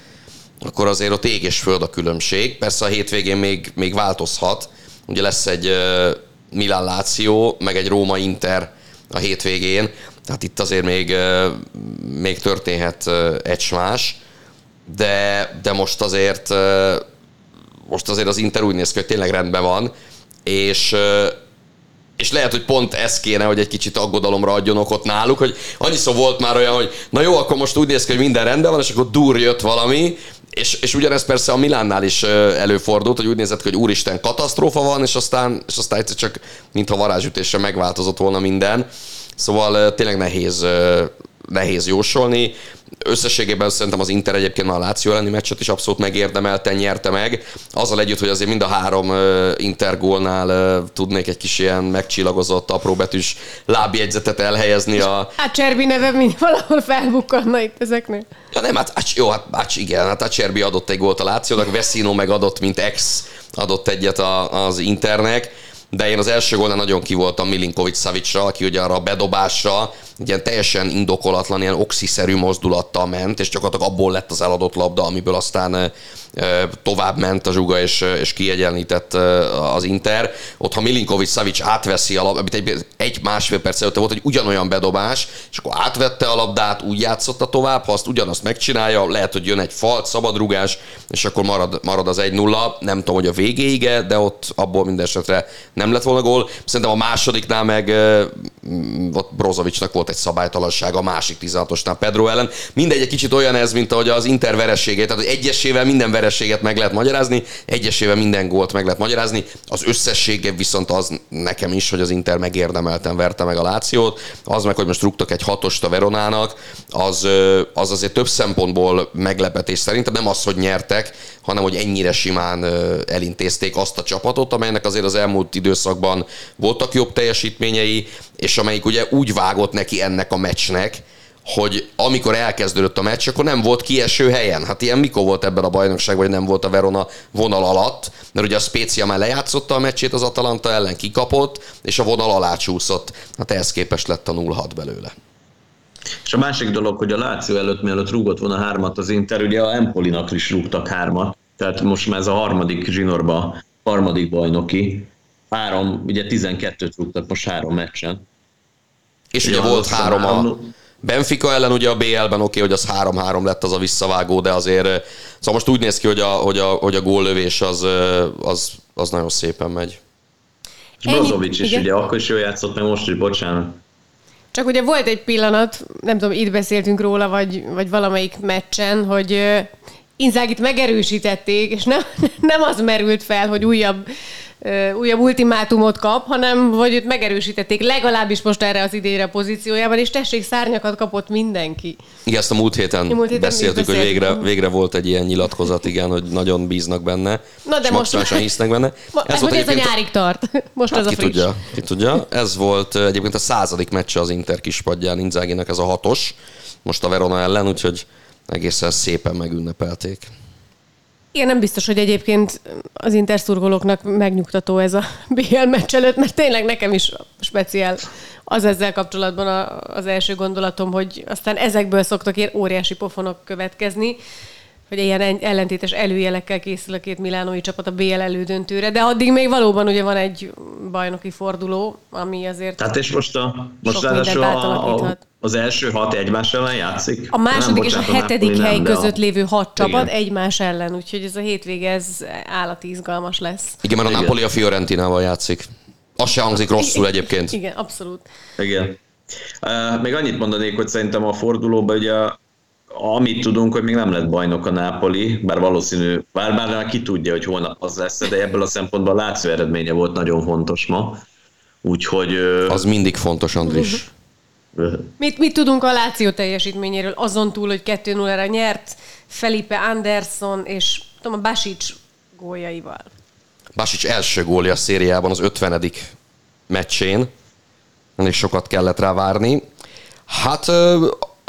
Speaker 3: akkor azért ott ég és föld a különbség. Persze a hétvégén még, még változhat. Ugye lesz egy Milán Láció, meg egy Róma Inter a hétvégén, tehát itt azért még, még történhet egy más, de, de most azért most azért az Inter úgy néz ki, hogy tényleg rendben van, és és lehet, hogy pont ez kéne, hogy egy kicsit aggodalomra adjon okot náluk, hogy annyiszor volt már olyan, hogy na jó, akkor most úgy néz ki, hogy minden rendben van, és akkor dur jött valami, és, és ugyanez persze a Milánnál is előfordult, hogy úgy nézett hogy úristen, katasztrófa van, és aztán, és aztán egyszer csak mintha varázsütésre megváltozott volna minden. Szóval tényleg nehéz, nehéz jósolni. Összességében szerintem az Inter egyébként a Láció elleni meccset is abszolút megérdemelten nyerte meg. Azzal együtt, hogy azért mind a három Inter gólnál tudnék egy kis ilyen megcsillagozott, apróbetűs lábjegyzetet elhelyezni a...
Speaker 2: Hát Cserbi neve mind valahol felbukkanna itt ezeknél.
Speaker 3: Ja nem, hát, hát jó, hát, hát igen, hát a Cserbi adott egy gólt a Lációnak, Veszino meg adott, mint ex adott egyet a, az Internek de én az első gólnál nagyon ki voltam Milinkovic Savicra, aki ugye arra a bedobásra ilyen teljesen indokolatlan, ilyen oxiszerű mozdulattal ment, és csak abból lett az eladott labda, amiből aztán tovább ment a zsuga, és, és kiegyenlített az Inter. Ott, ha Milinkovic Savic átveszi a labdát, egy, egy másfél perc előtte volt egy ugyanolyan bedobás, és akkor átvette a labdát, úgy játszotta tovább, ha azt ugyanazt megcsinálja, lehet, hogy jön egy falt, szabadrugás, és akkor marad, marad az 1-0. Nem tudom, hogy a végéig de ott abból minden esetre nem lett volna gól. Szerintem a másodiknál meg ott Brozovicsnak volt egy szabálytalanság a másik 16-osnál Pedro ellen. Mindegy, egy kicsit olyan ez, mint ahogy az Inter verességét, tehát hogy egyesével minden vereséget meg lehet magyarázni, egyesével minden gólt meg lehet magyarázni. Az összessége viszont az nekem is, hogy az Inter megérdemelten verte meg a Lációt. Az meg, hogy most rúgtak egy hatost a Veronának, az, az azért több szempontból meglepetés szerintem. Nem az, hogy nyertek, hanem hogy ennyire simán elintézték azt a csapatot, amelynek azért az elmúlt időszakban voltak jobb teljesítményei, és amelyik ugye úgy vágott neki ennek a meccsnek, hogy amikor elkezdődött a meccs, akkor nem volt kieső helyen. Hát ilyen mikor volt ebben a bajnokságban, hogy nem volt a Verona vonal alatt, mert ugye a Spezia már lejátszotta a meccsét az Atalanta ellen, kikapott, és a vonal alá csúszott. Hát ehhez képest lett a 0-6 belőle.
Speaker 4: És a másik dolog, hogy a Láció előtt, mielőtt rúgott volna hármat az Inter, ugye a Empolinak is rúgtak hármat, tehát most már ez a harmadik zsinorba, harmadik bajnoki. Három, ugye 12-t rúgtak most három meccsen.
Speaker 3: És ugye, ugye volt három a, Benfica ellen ugye a BL-ben oké, okay, hogy az 3-3 lett az a visszavágó, de azért szóval most úgy néz ki, hogy a, hogy a, hogy a góllövés az, az, az nagyon szépen megy.
Speaker 4: És Brozovic is igen. ugye akkor is jól játszott, meg most is, bocsánat.
Speaker 2: Csak ugye volt egy pillanat, nem tudom, itt beszéltünk róla, vagy, vagy valamelyik meccsen, hogy Inzágit megerősítették, és nem, [laughs] nem az merült fel, hogy újabb újabb ultimátumot kap, hanem hogy őt megerősítették legalábbis most erre az idére pozíciójában, és tessék, szárnyakat kapott mindenki.
Speaker 3: Igen, ezt a múlt héten, a múlt héten beszéltük, hogy végre, végre volt egy ilyen nyilatkozat, igen, hogy nagyon bíznak benne, Na, de most már hisznek benne.
Speaker 2: Ma, ez, volt ez a nyárig tart. [laughs] Most hát az
Speaker 3: ki a friss. tudja, ki tudja. Ez volt egyébként a századik meccse az Inter kispadján, Inzáginek ez a hatos, most a Verona ellen, úgyhogy egészen szépen megünnepelték.
Speaker 2: Igen, nem biztos, hogy egyébként az interszurgolóknak megnyugtató ez a [laughs] BL meccs előtt, mert tényleg nekem is speciál az ezzel kapcsolatban a, az első gondolatom, hogy aztán ezekből szoktak ér óriási pofonok következni. Hogy ilyen ellentétes előjelekkel készül a két milánói csapat a BL elődöntőre, de addig még valóban ugye van egy bajnoki forduló, ami azért
Speaker 4: Tehát és most, a, most ráadásul a, a, az első hat egymás ellen játszik?
Speaker 2: A második és a hetedik a hely nem, között a... lévő hat csapat Igen. egymás ellen, úgyhogy ez a hétvége ez állati izgalmas lesz.
Speaker 3: Igen, mert a Napoli a Fiorentinával játszik. Az se hangzik rosszul egyébként.
Speaker 2: Igen, abszolút.
Speaker 4: Igen. Uh, még annyit mondanék, hogy szerintem a fordulóban ugye amit tudunk, hogy még nem lett bajnok a Nápoli, bár valószínű, bár már ki tudja, hogy holnap az lesz, de ebből a szempontból a Láció eredménye volt nagyon fontos ma. Úgyhogy...
Speaker 3: Az mindig fontos, Andris.
Speaker 2: Mit, mit tudunk a Láció teljesítményéről, azon túl, hogy 2-0-ra nyert Felipe Anderson és tudom, a Basic góljaival?
Speaker 3: Basic első gólja a szériában az 50. meccsén, és sokat kellett rá várni. Hát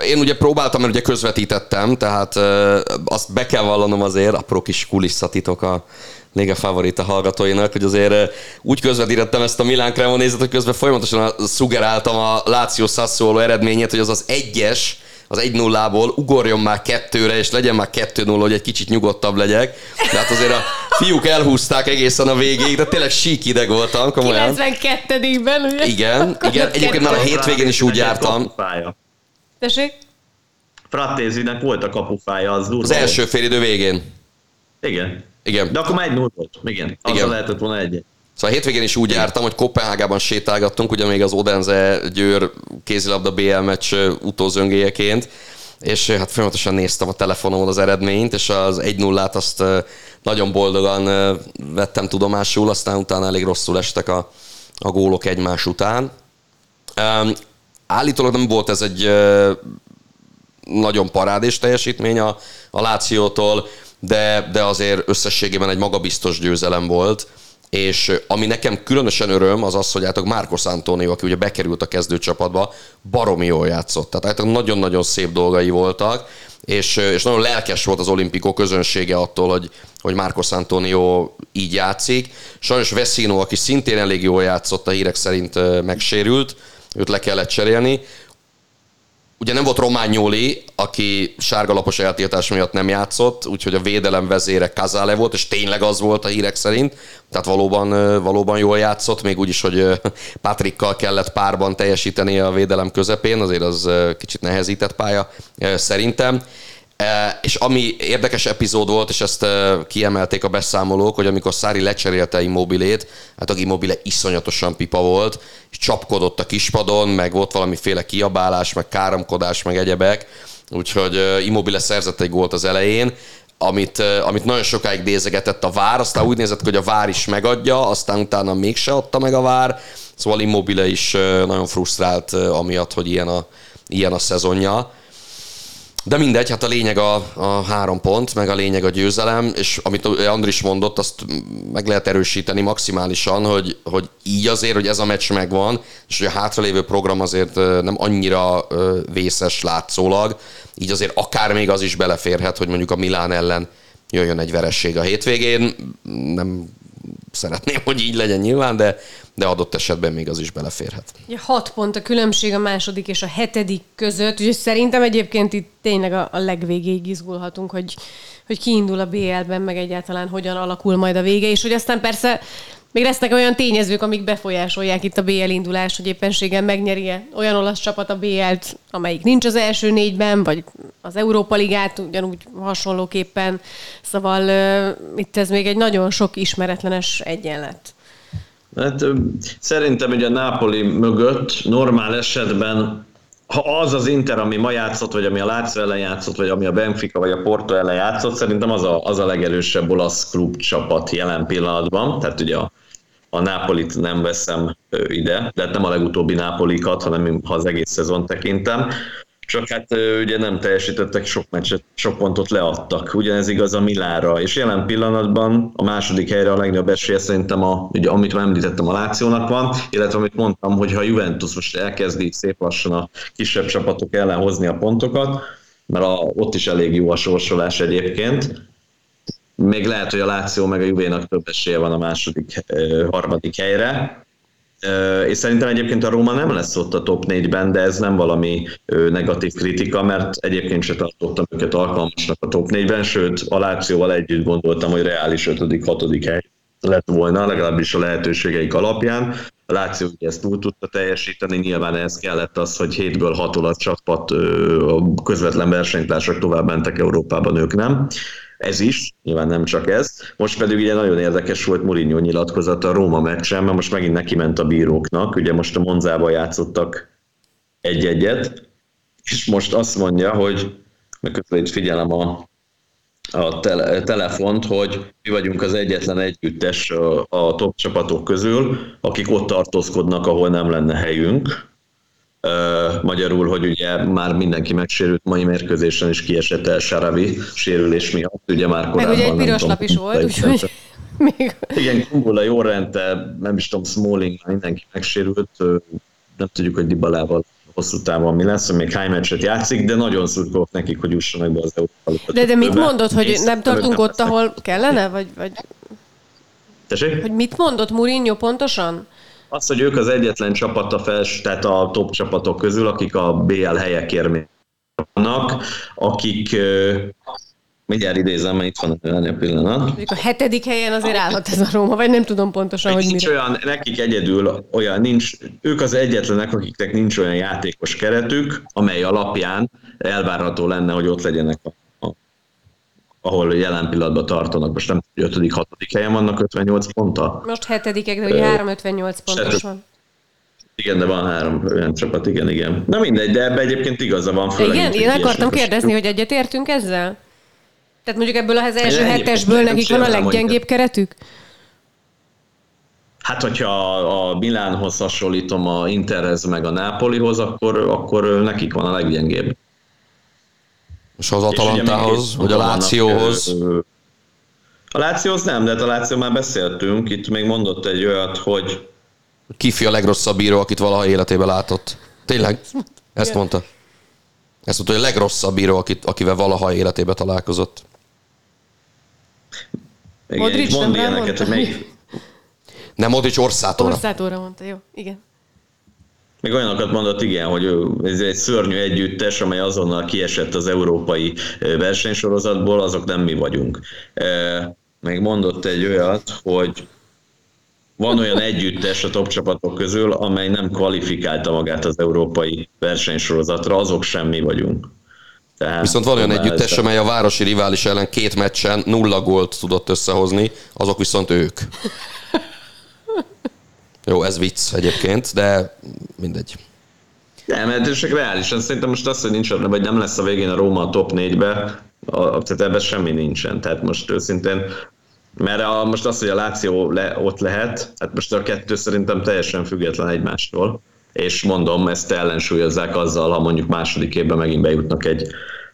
Speaker 3: én ugye próbáltam, mert ugye közvetítettem, tehát azt be kell vallanom azért, apró kis kulisszatitok a Liga Favorita hallgatóinak, hogy azért úgy közvetítettem ezt a Milán Cremonézet, hogy közben folyamatosan szugeráltam a Láció Sassuolo eredményét, hogy az az egyes, az 1 0 ból ugorjon már kettőre, és legyen már 2-0, hogy egy kicsit nyugodtabb legyek. Tehát azért a fiúk elhúzták egészen a végéig, de tényleg sík ideg voltam,
Speaker 2: komolyan. 92-ben, ugye?
Speaker 3: Igen, igen. Egyébként már a hétvégén is úgy jártam.
Speaker 2: Tessék?
Speaker 4: Frattézinek volt a kapufája, az durva.
Speaker 3: Az első fél idő végén.
Speaker 4: Igen.
Speaker 3: Igen.
Speaker 4: De akkor már egy 0 volt. Igen. Azzal Igen. lehetett volna egy.
Speaker 3: Szóval a hétvégén is úgy jártam, hogy Kopenhágában sétálgattunk, ugye még az Odense Győr kézilabda BL meccs utózöngéjeként, és hát folyamatosan néztem a telefonomon az eredményt, és az 1 0 azt nagyon boldogan vettem tudomásul, aztán utána elég rosszul estek a, a gólok egymás után. Állítólag nem volt ez egy nagyon parádés teljesítmény a, a Lációtól, de, de azért összességében egy magabiztos győzelem volt, és ami nekem különösen öröm, az az, hogy a Márkos Antonio, aki ugye bekerült a kezdőcsapatba, baromi jól játszott. Tehát hát nagyon-nagyon szép dolgai voltak, és, és nagyon lelkes volt az olimpikó közönsége attól, hogy, hogy Márkos Antonio így játszik. Sajnos Veszino, aki szintén elég jól játszott, a hírek szerint megsérült, őt le kellett cserélni. Ugye nem volt Román Nyóli, aki sárgalapos eltiltás miatt nem játszott, úgyhogy a védelem vezére Kazale volt, és tényleg az volt a hírek szerint. Tehát valóban, valóban jól játszott, még úgy is, hogy Patrikkal kellett párban teljesíteni a védelem közepén, azért az kicsit nehezített pálya szerintem. És ami érdekes epizód volt, és ezt kiemelték a beszámolók, hogy amikor Szári lecserélte Immobilét, hát a Immobile iszonyatosan pipa volt, és csapkodott a kispadon, meg volt valamiféle kiabálás, meg káromkodás, meg egyebek, úgyhogy Immobile szerzett egy gólt az elején, amit, amit nagyon sokáig nézegetett a vár, aztán úgy nézett, hogy a vár is megadja, aztán utána mégse adta meg a vár, szóval Immobile is nagyon frusztrált amiatt, hogy ilyen a, ilyen a szezonja. De mindegy, hát a lényeg a, a három pont, meg a lényeg a győzelem, és amit Andris mondott, azt meg lehet erősíteni maximálisan, hogy, hogy így azért, hogy ez a meccs megvan, és hogy a hátralévő program azért nem annyira vészes látszólag, így azért akár még az is beleférhet, hogy mondjuk a Milán ellen jöjjön egy veresség a hétvégén. Nem szeretném, hogy így legyen nyilván, de, de adott esetben még az is beleférhet.
Speaker 2: Ja, hat pont a különbség a második és a hetedik között, úgyhogy szerintem egyébként itt tényleg a, a legvégéig izgulhatunk, hogy, hogy kiindul a BL-ben, meg egyáltalán hogyan alakul majd a vége, és hogy aztán persze még lesznek olyan tényezők, amik befolyásolják itt a BL indulást, hogy éppenséggel megnyeri olyan olasz csapat a BL-t, amelyik nincs az első négyben, vagy az Európa Ligát ugyanúgy hasonlóképpen. Szóval uh, itt ez még egy nagyon sok ismeretlenes egyenlet.
Speaker 4: Hát, szerintem ugye a Napoli mögött normál esetben ha az az Inter, ami ma játszott, vagy ami a Lazio ellen játszott, vagy ami a Benfica, vagy a Porto ellen játszott, szerintem az a, az a legerősebb olasz klub csapat jelen pillanatban. Tehát ugye a, a Nápolit nem veszem ide, de hát nem a legutóbbi Nápolikat, hanem ha az egész szezon tekintem. Csak hát ugye nem teljesítettek, sok meccset, sok pontot leadtak. Ugyanez igaz a Milára, és jelen pillanatban a második helyre a legnagyobb esélye szerintem, a, ugye, amit már említettem, a Lációnak van, illetve amit mondtam, hogy ha a Juventus most elkezdi szép lassan a kisebb csapatok ellen hozni a pontokat, mert a, ott is elég jó a sorsolás egyébként, még lehet, hogy a Láció meg a Juvénak több esélye van a második, harmadik helyre, és szerintem egyébként a Róma nem lesz ott a top 4-ben, de ez nem valami negatív kritika, mert egyébként se tartottam őket alkalmasnak a top 4-ben, sőt a Lációval együtt gondoltam, hogy reális 5.-6. hely lett volna, legalábbis a lehetőségeik alapján. A Láció ugye ezt túl tudta teljesíteni, nyilván ez kellett az, hogy 7-ből 6 alatt csapat a közvetlen versenytársak tovább mentek Európában, ők nem ez is, nyilván nem csak ez. Most pedig ugye nagyon érdekes volt Mourinho nyilatkozata a Róma meccsen, mert most megint neki ment a bíróknak, ugye most a Monzában játszottak egy-egyet, és most azt mondja, hogy közben itt figyelem a, a tele, telefont, hogy mi vagyunk az egyetlen együttes a, a top csapatok közül, akik ott tartózkodnak, ahol nem lenne helyünk. Magyarul, hogy ugye már mindenki megsérült mai mérkőzésen is kiesett el Saravi sérülés miatt, ugye már korábban.
Speaker 2: Meg ugye egy piros lap is volt, úgyhogy [laughs]
Speaker 4: még... Igen, Kumbula jó rente, nem is tudom, Smalling, mindenki megsérült, nem tudjuk, hogy Dibalával hosszú távon mi lesz, hogy még hány meccset játszik, de nagyon szurkolok nekik, hogy jussanak be az Európa
Speaker 2: De, de mit mondod, hogy nem tartunk ott, ahol kellene? Vagy, vagy...
Speaker 4: Tessék?
Speaker 2: Hogy mit mondott Mourinho pontosan?
Speaker 4: Az, hogy ők az egyetlen csapat a fels, tehát a top csapatok közül, akik a BL helyekért vannak, akik mindjárt idézem, mert itt van a pillanat.
Speaker 2: Mondjuk a hetedik helyen azért állhat ez a Róma, vagy nem tudom pontosan, hogy
Speaker 4: nincs mire. olyan, nekik egyedül olyan nincs, ők az egyetlenek, akiknek nincs olyan játékos keretük, amely alapján elvárható lenne, hogy ott legyenek a ahol jelen pillanatban tartanak, most nem 5 6 helyen vannak 58 ponttal.
Speaker 2: Most hetedikek, de ugye 358 pontos van.
Speaker 4: Igen, de van három olyan csapat, igen, igen. Na mindegy, de ebbe egyébként igaza van.
Speaker 2: Főleg, igen, én akartam kérdezni, hogy egyetértünk ezzel? Tehát mondjuk ebből az első hetesből nekik van a leggyengébb keretük?
Speaker 4: Hát, hogyha a Milánhoz hasonlítom a Interhez meg a Nápolihoz, akkor, akkor nekik van a leggyengébb.
Speaker 3: És az Atalantához, vagy a Lációhoz?
Speaker 4: A Lációhoz nem, de hát a Láció már beszéltünk, itt még mondott egy olyat, hogy...
Speaker 3: Kifi a legrosszabb bíró, akit valaha életében látott. Tényleg? Ezt mondta. Ezt mondta, hogy a legrosszabb bíró, akit, akivel valaha életében találkozott.
Speaker 4: Igen, Modric mond ilyeneket, hogy még...
Speaker 3: Nem, Modric Orszátóra.
Speaker 2: Orszátóra mondta, jó, igen.
Speaker 4: Még olyanokat mondott, igen, hogy ez egy szörnyű együttes, amely azonnal kiesett az európai versenysorozatból, azok nem mi vagyunk. Még mondott egy olyat, hogy van olyan együttes a top csapatok közül, amely nem kvalifikálta magát az európai versenysorozatra, azok semmi vagyunk.
Speaker 3: Tehát Viszont van olyan együttes, amely a városi rivális ellen két meccsen nulla gólt tudott összehozni, azok viszont ők. Jó, ez vicc egyébként, de mindegy.
Speaker 4: Nem, mert csak reálisan szerintem most az, hogy nincs, vagy nem lesz a végén a Róma a top 4-be, tehát ebben semmi nincsen. Tehát most őszintén, mert a, most az, hogy a Láció le, ott lehet, hát most a kettő szerintem teljesen független egymástól, és mondom, ezt ellensúlyozzák azzal, ha mondjuk második évben megint bejutnak egy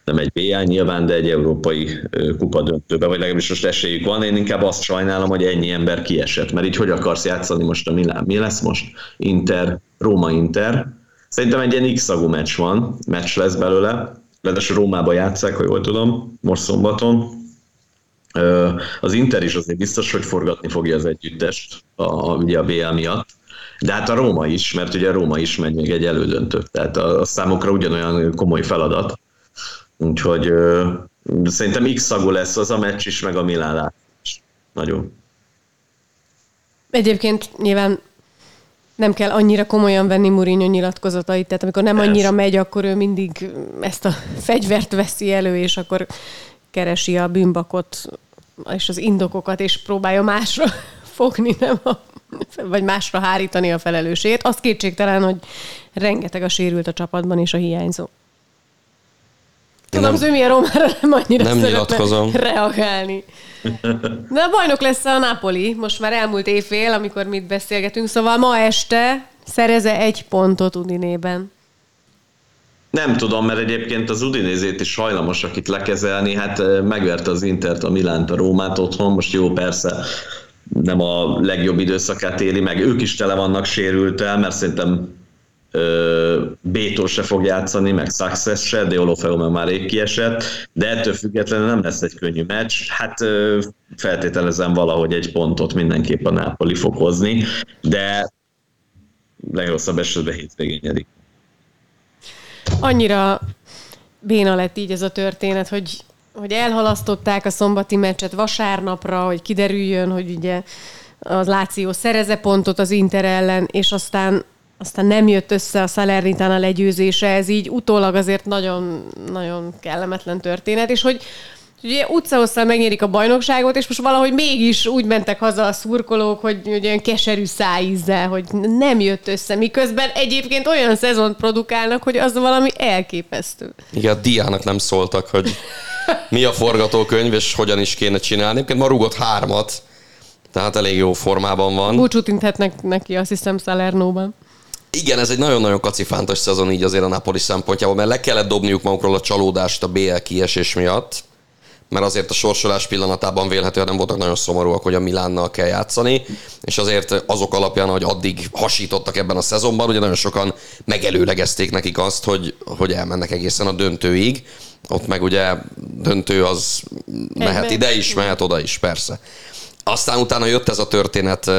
Speaker 4: nem egy BA nyilván, de egy európai kupa döntőbe, vagy legalábbis most esélyük van. Én inkább azt sajnálom, hogy ennyi ember kiesett, mert így hogy akarsz játszani most a Milán? Mi lesz most? Inter, Róma-Inter. Szerintem egy ilyen x meccs van, meccs lesz belőle, Ráadásul Rómába játszák, ha jól tudom, most szombaton. Az Inter is azért biztos, hogy forgatni fogja az együttest, a, ugye a BL miatt. De hát a Róma is, mert ugye a Róma is megy még egy elődöntő. Tehát a, a számokra ugyanolyan komoly feladat. Úgyhogy ö, szerintem x szagú lesz az a meccs is, meg a Milán is. Nagyon.
Speaker 2: Egyébként nyilván nem kell annyira komolyan venni Mourinho nyilatkozatait, tehát amikor nem annyira megy, akkor ő mindig ezt a fegyvert veszi elő, és akkor keresi a bűnbakot és az indokokat, és próbálja másra [laughs] fogni, nem a, vagy másra hárítani a felelősségét. Az kétségtelen, hogy rengeteg a sérült a csapatban, és a hiányzó. Tudom, az ő milyen romára nem annyira nem nyilatkozom. reagálni. De a bajnok lesz a Napoli, most már elmúlt évfél, amikor mit beszélgetünk, szóval ma este szereze egy pontot Udinében.
Speaker 4: Nem tudom, mert egyébként az Udinézét is hajlamosak itt lekezelni, hát megverte az Intert, a Milánt, a Rómát otthon, most jó persze nem a legjobb időszakát éli meg, ők is tele vannak sérültel, mert szerintem Bétó se fog játszani, meg Success se, de Olofeu már rég kiesett, de ettől függetlenül nem lesz egy könnyű meccs. Hát feltételezem valahogy egy pontot mindenképp a Nápoli fog hozni, de legrosszabb esetben hétvégén nyerik.
Speaker 2: Annyira béna lett így ez a történet, hogy, hogy elhalasztották a szombati meccset vasárnapra, hogy kiderüljön, hogy ugye az Láció szereze pontot az Inter ellen, és aztán aztán nem jött össze a Salernitán a legyőzése, ez így utólag azért nagyon, nagyon kellemetlen történet, és hogy Ugye utcahosszal megnyerik a bajnokságot, és most valahogy mégis úgy mentek haza a szurkolók, hogy, hogy olyan keserű szájízzel, hogy nem jött össze, miközben egyébként olyan szezont produkálnak, hogy az valami elképesztő.
Speaker 3: Igen, a diának nem szóltak, hogy mi a forgatókönyv, és hogyan is kéne csinálni. Egyébként ma rúgott hármat, tehát elég jó formában van.
Speaker 2: Búcsút inthetnek neki, azt hiszem, Salernóban.
Speaker 3: Igen, ez egy nagyon-nagyon kacifántos szezon így azért a Napoli szempontjából, mert le kellett dobniuk magukról a csalódást a BL kiesés miatt, mert azért a sorsolás pillanatában vélhetően nem voltak nagyon szomorúak, hogy a Milánnal kell játszani, és azért azok alapján, hogy addig hasítottak ebben a szezonban, ugye nagyon sokan megelőlegezték nekik azt, hogy, hogy elmennek egészen a döntőig. Ott meg ugye döntő az mehet ide is, mehet oda is, persze. Aztán utána jött ez a történet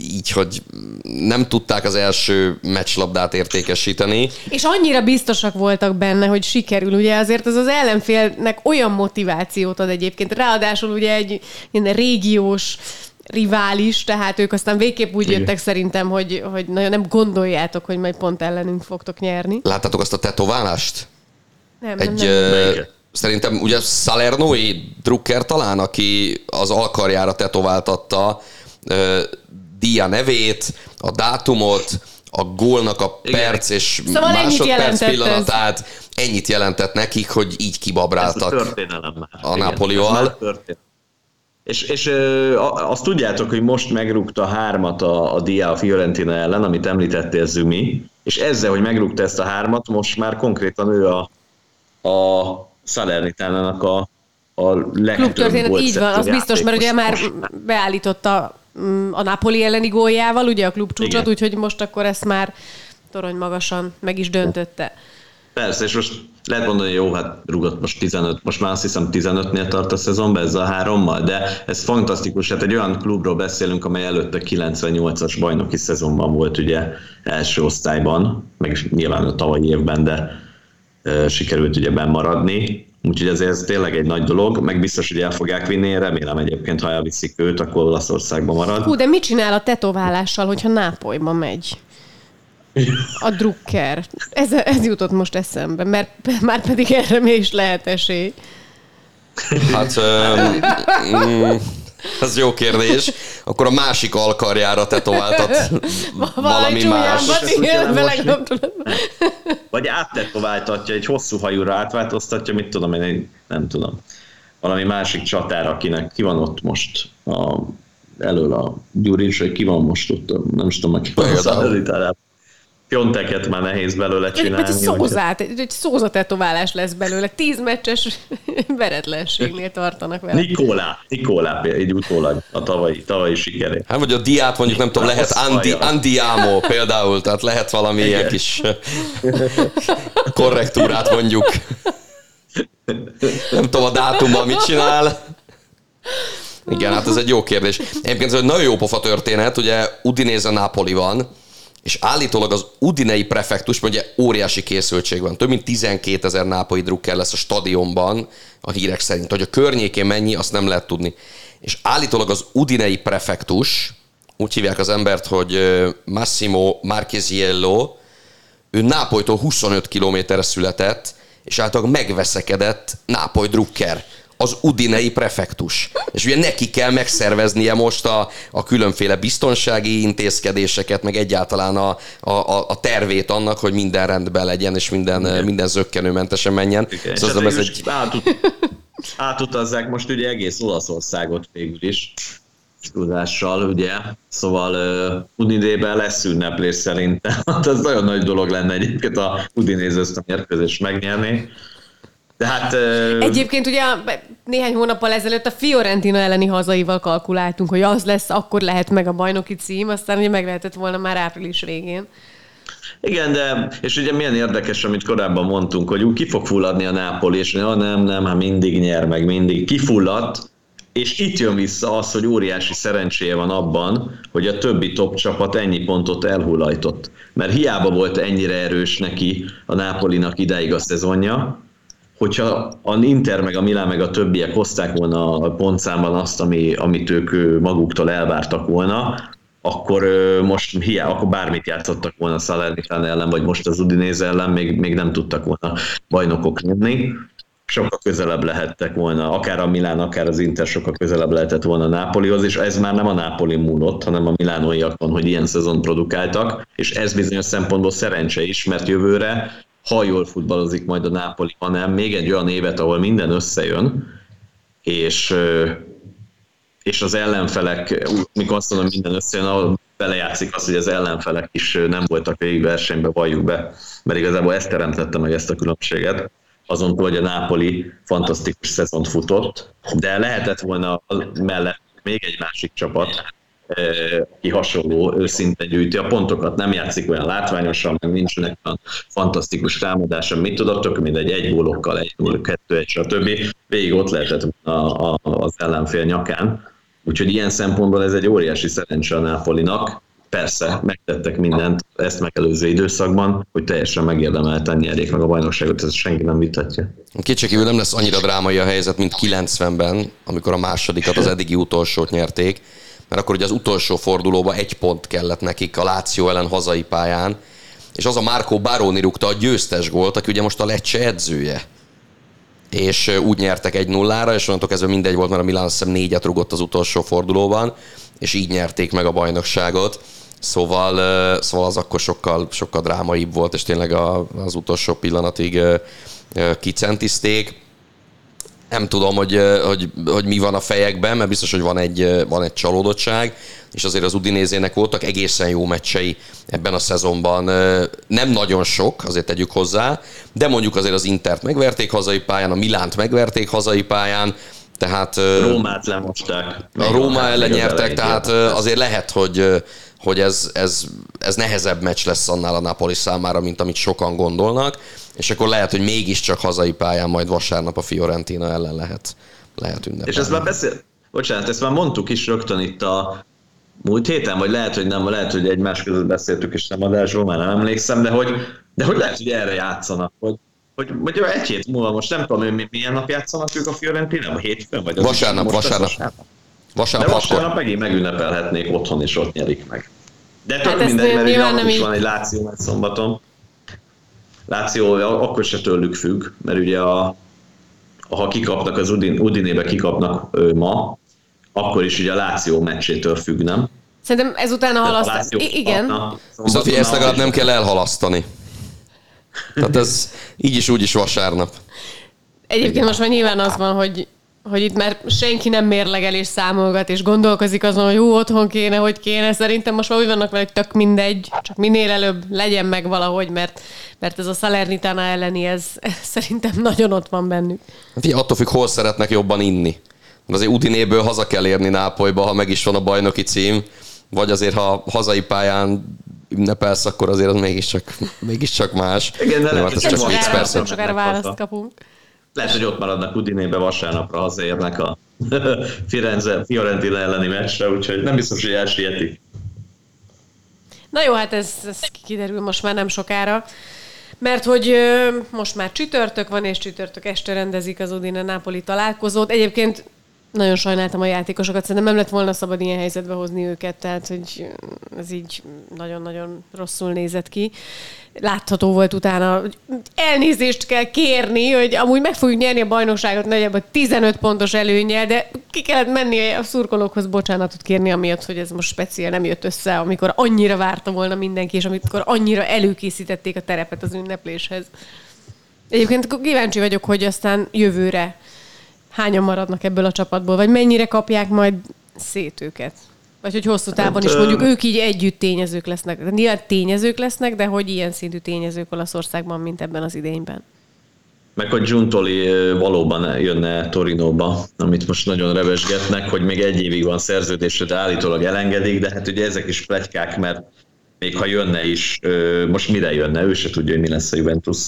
Speaker 3: így, hogy nem tudták az első meccslabdát értékesíteni.
Speaker 2: És annyira biztosak voltak benne, hogy sikerül. Ugye azért az az ellenfélnek olyan motivációt ad egyébként. Ráadásul ugye egy ilyen régiós rivális, tehát ők aztán végképp úgy jöttek szerintem, hogy, hogy nagyon nem gondoljátok, hogy majd pont ellenünk fogtok nyerni.
Speaker 3: Láttátok azt a tetoválást?
Speaker 2: Nem,
Speaker 3: Egy,
Speaker 2: nem, nem.
Speaker 3: Szerintem ugye Salernoi Drucker talán, aki az alkarjára tetováltatta uh, Dia nevét, a dátumot, a gólnak a Igen. perc és
Speaker 2: szóval
Speaker 3: másodperc pillanatát, ez. ennyit jelentett nekik, hogy így kibabráltak
Speaker 4: a,
Speaker 3: a Napolival.
Speaker 4: És, és ö, azt tudjátok, hogy most megrúgta hármat a, a Dia a Fiorentina ellen, amit említettél Zumi, és ezzel, hogy megrúgta ezt a hármat, most már konkrétan ő a, a Salernitánának a, a legtöbb
Speaker 2: így van, az biztos, mert ugye már beállította mm, a Napoli elleni góljával, ugye a klub csúcsot, úgyhogy most akkor ezt már torony magasan meg is döntötte.
Speaker 4: Persze, és most lehet mondani, jó, hát rugott most 15, most már azt hiszem 15-nél tart a szezonban ezzel a hárommal, de ez fantasztikus, hát egy olyan klubról beszélünk, amely előtte 98-as bajnoki szezonban volt ugye első osztályban, meg is nyilván a tavalyi évben, de sikerült ugye maradni, úgyhogy ezért ez tényleg egy nagy dolog, meg biztos, hogy el fogják vinni, én remélem egyébként, ha elviszik őt, akkor Olaszországban marad.
Speaker 2: Hú, de mit csinál a tetoválással, hogyha Nápolyba megy? A drukker. Ez, ez jutott most eszembe, mert már pedig erre mi is lehet esély.
Speaker 3: Hát, um, [laughs] ez jó kérdés. Akkor a másik alkarjára tetováltat valami más.
Speaker 4: Vagy áttetováltatja, egy hosszú hajúra átváltoztatja, mit tudom én, nem tudom. Valami másik csatár, akinek ki van ott most a, elől a Gyurics, hogy ki van most ott, nem is tudom, aki van a Pionteket már nehéz belőle csinálni.
Speaker 2: Egy, egy szózát, egy, egy szózat tetoválás lesz belőle. Tíz meccses [laughs] veretlenségnél tartanak vele.
Speaker 4: Nikolá, Nikolá egy utólag a tavalyi, tavalyi sikeré.
Speaker 3: Hát vagy a diát mondjuk nem tudom, lehet Andi, Andiamo például, tehát lehet valami Igen. ilyen kis korrektúrát mondjuk. Nem tudom a dátummal mit csinál. Igen, hát ez egy jó kérdés. Egyébként ez egy nagyon jó pofa történet, ugye Udinese Napoli van, és állítólag az Udinei prefektus, ugye óriási készültség van, több mint 12 ezer nápolyi drukker lesz a stadionban, a hírek szerint. Hogy a környékén mennyi, azt nem lehet tudni. És állítólag az Udinei prefektus, úgy hívják az embert, hogy Massimo Marchesiello, ő Nápolytól 25 kilométerre született, és általában megveszekedett Nápoly drukker az udinei prefektus. És ugye neki kell megszerveznie most a, a különféle biztonsági intézkedéseket, meg egyáltalán a, a, a tervét annak, hogy minden rendben legyen, és minden, Igen. minden zöggenőmentesen menjen.
Speaker 4: Igen. Szóval ez egy... átut, átutazzák most ugye egész Olaszországot végül is tudással, ugye? Szóval uh, Udinében lesz ünneplés szerintem. [laughs] Hát ez nagyon nagy dolog lenne egyébként a Udinéz ezt a mérkőzést megnyerni. De hát,
Speaker 2: Egyébként ugye néhány hónappal ezelőtt a Fiorentina elleni hazaival kalkuláltunk, hogy az lesz, akkor lehet meg a bajnoki cím, aztán ugye meg lehetett volna már április végén.
Speaker 4: Igen, de és ugye milyen érdekes, amit korábban mondtunk, hogy úgy ki fog fulladni a Nápoli, és ja, nem, nem, hát mindig nyer, meg mindig kifulladt, és itt jön vissza az, hogy óriási szerencséje van abban, hogy a többi top csapat ennyi pontot elhullajtott. Mert hiába volt ennyire erős neki a Nápolinak ideig a szezonja, hogyha a Inter, meg a Milán, meg a többiek hozták volna a pontszámban azt, ami, amit ők maguktól elvártak volna, akkor most hiá, akkor bármit játszottak volna Salernitán ellen, vagy most az Udinese ellen, még, még nem tudtak volna bajnokok lenni. Sokkal közelebb lehettek volna, akár a Milán, akár az Inter sokkal közelebb lehetett volna a Nápolihoz, és ez már nem a Nápoli múlott, hanem a milánóiakon, hogy ilyen szezon produkáltak, és ez bizonyos szempontból szerencse is, mert jövőre, ha jól futballozik majd a Nápoli, hanem még egy olyan évet, ahol minden összejön, és és az ellenfelek, mikor azt mondom minden összejön, ahol belejátszik az, hogy az ellenfelek is nem voltak végig versenybe, valljuk be, mert igazából ezt teremtette meg ezt a különbséget. Azon túl, hogy a Nápoli fantasztikus szezont futott, de lehetett volna mellett még egy másik csapat, aki hasonló őszinte gyűjti a pontokat, nem játszik olyan látványosan, meg nincsenek olyan fantasztikus támadása, mit tudottok, mint egy egy gólokkal, egy gól, kettő, egy, stb. Végig ott lehetett az ellenfél nyakán. Úgyhogy ilyen szempontból ez egy óriási szerencse a Nápolinak. Persze, megtettek mindent ezt megelőző időszakban, hogy teljesen megérdemelten nyerjék meg a bajnokságot, ez senki nem vitatja.
Speaker 3: Kétségkívül nem lesz annyira drámai a helyzet, mint 90-ben, amikor a másodikat, az eddigi utolsót nyerték, mert akkor ugye az utolsó fordulóban egy pont kellett nekik a Láció ellen hazai pályán, és az a Márkó Baroni rúgta a győztes gólt, aki ugye most a Lecce edzője és úgy nyertek egy nullára, és onnantól kezdve mindegy volt, mert a Milan azt négyet rugott az utolsó fordulóban, és így nyerték meg a bajnokságot. Szóval, szóval az akkor sokkal, sokkal drámaibb volt, és tényleg az utolsó pillanatig kicentizték nem tudom, hogy, hogy, hogy mi van a fejekben, mert biztos, hogy van egy, van egy csalódottság, és azért az Udinézének voltak egészen jó meccsei ebben a szezonban. Nem nagyon sok, azért tegyük hozzá, de mondjuk azért az Intert megverték hazai pályán, a Milánt megverték hazai pályán, tehát...
Speaker 4: Rómát lemosták.
Speaker 3: A Róma ellen nyertek, tehát azért lehet, hogy, hogy ez, ez, ez nehezebb meccs lesz annál a Napoli számára, mint amit sokan gondolnak és akkor lehet, hogy mégiscsak hazai pályán majd vasárnap a Fiorentina ellen lehet, lehet ünnepelni.
Speaker 4: És ezt már beszél... Bocsánat, ezt már mondtuk is rögtön itt a múlt héten, vagy lehet, hogy nem, lehet, hogy egymás között beszéltük is nem adásról, már nem emlékszem, de hogy, de hogy lehet, hogy erre játszanak, hogy, hogy, hogy egy hét múlva, most nem tudom, hogy milyen nap játszanak ők a Fiorentina, vagy hétfőn, vagy
Speaker 3: vasárnap, vasárnap. vasárnap.
Speaker 4: Vasárnap, de vasárnap akkor. megint megünnepelhetnék otthon, és ott nyerik meg. De tök hát mindegy, mert ugye is van egy Láció szombaton. Láció akkor se tőlük függ, mert ugye a, ha kikapnak az Udin, Udinébe kikapnak ő, ma, akkor is ugye a Láció meccsétől függ, nem?
Speaker 2: Szerintem ezután a halasztás. Igen.
Speaker 3: Viszont, hogy ezt legalább nem kell elhalasztani. Tehát ez így is, úgy is vasárnap.
Speaker 2: Egyébként most már nyilván az van, hogy hogy itt már senki nem mérlegel és számolgat, és gondolkozik azon, hogy jó, otthon kéne, hogy kéne. Szerintem most már úgy vannak vele, hogy tök mindegy, csak minél előbb legyen meg valahogy, mert, mert ez a Salernitana elleni, ez, ez [laughs] szerintem nagyon ott van bennük.
Speaker 3: Hát így attól függ, hol szeretnek jobban inni. Azért Udinéből haza kell érni Nápolyba, ha meg is van a bajnoki cím, vagy azért, ha hazai pályán ünnepelsz, akkor azért az mégiscsak, mégiscsak más.
Speaker 4: Igen, de lehet,
Speaker 3: hát ez csak vicc, persze.
Speaker 2: Sokára választ kapunk.
Speaker 4: Lehet, hogy ott maradnak Udinébe vasárnapra, hazaérnek a [laughs] Firenze, Fiorentina elleni meccsre, úgyhogy nem biztos, hogy elsietik.
Speaker 2: Na jó, hát ez, ez kiderül most már nem sokára. Mert hogy most már csütörtök van, és csütörtök este rendezik az Udine Napoli találkozót. Egyébként nagyon sajnáltam a játékosokat, szerintem nem lett volna szabad ilyen helyzetbe hozni őket, tehát hogy ez így nagyon-nagyon rosszul nézett ki. Látható volt utána, hogy elnézést kell kérni, hogy amúgy meg fogjuk nyerni a bajnokságot nagyjából 15 pontos előnyel, de ki kellett menni a szurkolókhoz bocsánatot kérni, amiatt, hogy ez most speciál nem jött össze, amikor annyira várta volna mindenki, és amikor annyira előkészítették a terepet az ünnepléshez. Egyébként kíváncsi vagyok, hogy aztán jövőre hányan maradnak ebből a csapatból, vagy mennyire kapják majd szét őket? Vagy hogy hosszú távon hát, is mondjuk ők így együtt tényezők lesznek. Nyilván tényezők lesznek, de hogy ilyen szintű tényezők Olaszországban, mint ebben az idényben.
Speaker 4: Meg hogy Giuntoli valóban jönne Torinóba, amit most nagyon revesgetnek, hogy még egy évig van szerződésre, de állítólag elengedik, de hát ugye ezek is plegykák, mert még ha jönne is, most mire jönne, ő se tudja, hogy mi lesz a juventus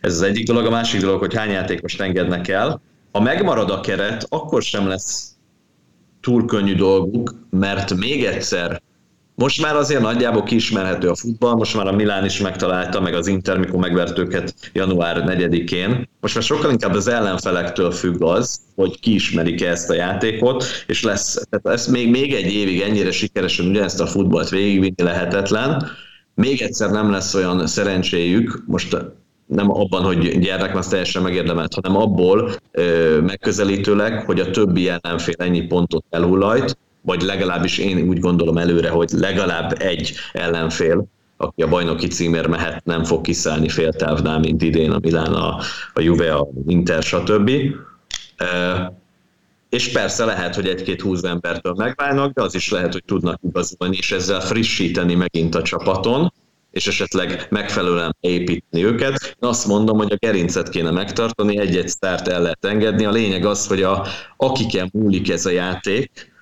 Speaker 4: Ez az egyik dolog. A másik dolog, hogy hány játékost engednek el, ha megmarad a keret, akkor sem lesz túl könnyű dolguk, mert még egyszer most már azért nagyjából kiismerhető a futball, most már a Milán is megtalálta, meg az Inter, mikor megvert őket január 4-én. Most már sokkal inkább az ellenfelektől függ az, hogy kiismerik-e ezt a játékot, és lesz, tehát ezt még, még egy évig ennyire sikeresen ugyanezt a futballt végigvinni lehetetlen. Még egyszer nem lesz olyan szerencséjük, most nem abban, hogy gyernek azt teljesen megérdemelt, hanem abból ö, megközelítőleg, hogy a többi ellenfél ennyi pontot elhullajt, vagy legalábbis én úgy gondolom előre, hogy legalább egy ellenfél, aki a bajnoki címér mehet, nem fog kiszállni féltávnál, mint idén a Milán, a, a Juve, a Inter, stb. És persze lehet, hogy egy-két húsz embertől megválnak, de az is lehet, hogy tudnak igazolni, és ezzel frissíteni megint a csapaton, és esetleg megfelelően építeni őket. Én azt mondom, hogy a gerincet kéne megtartani, egy-egy sztárt el lehet engedni. A lényeg az, hogy a, akiken múlik ez a játék,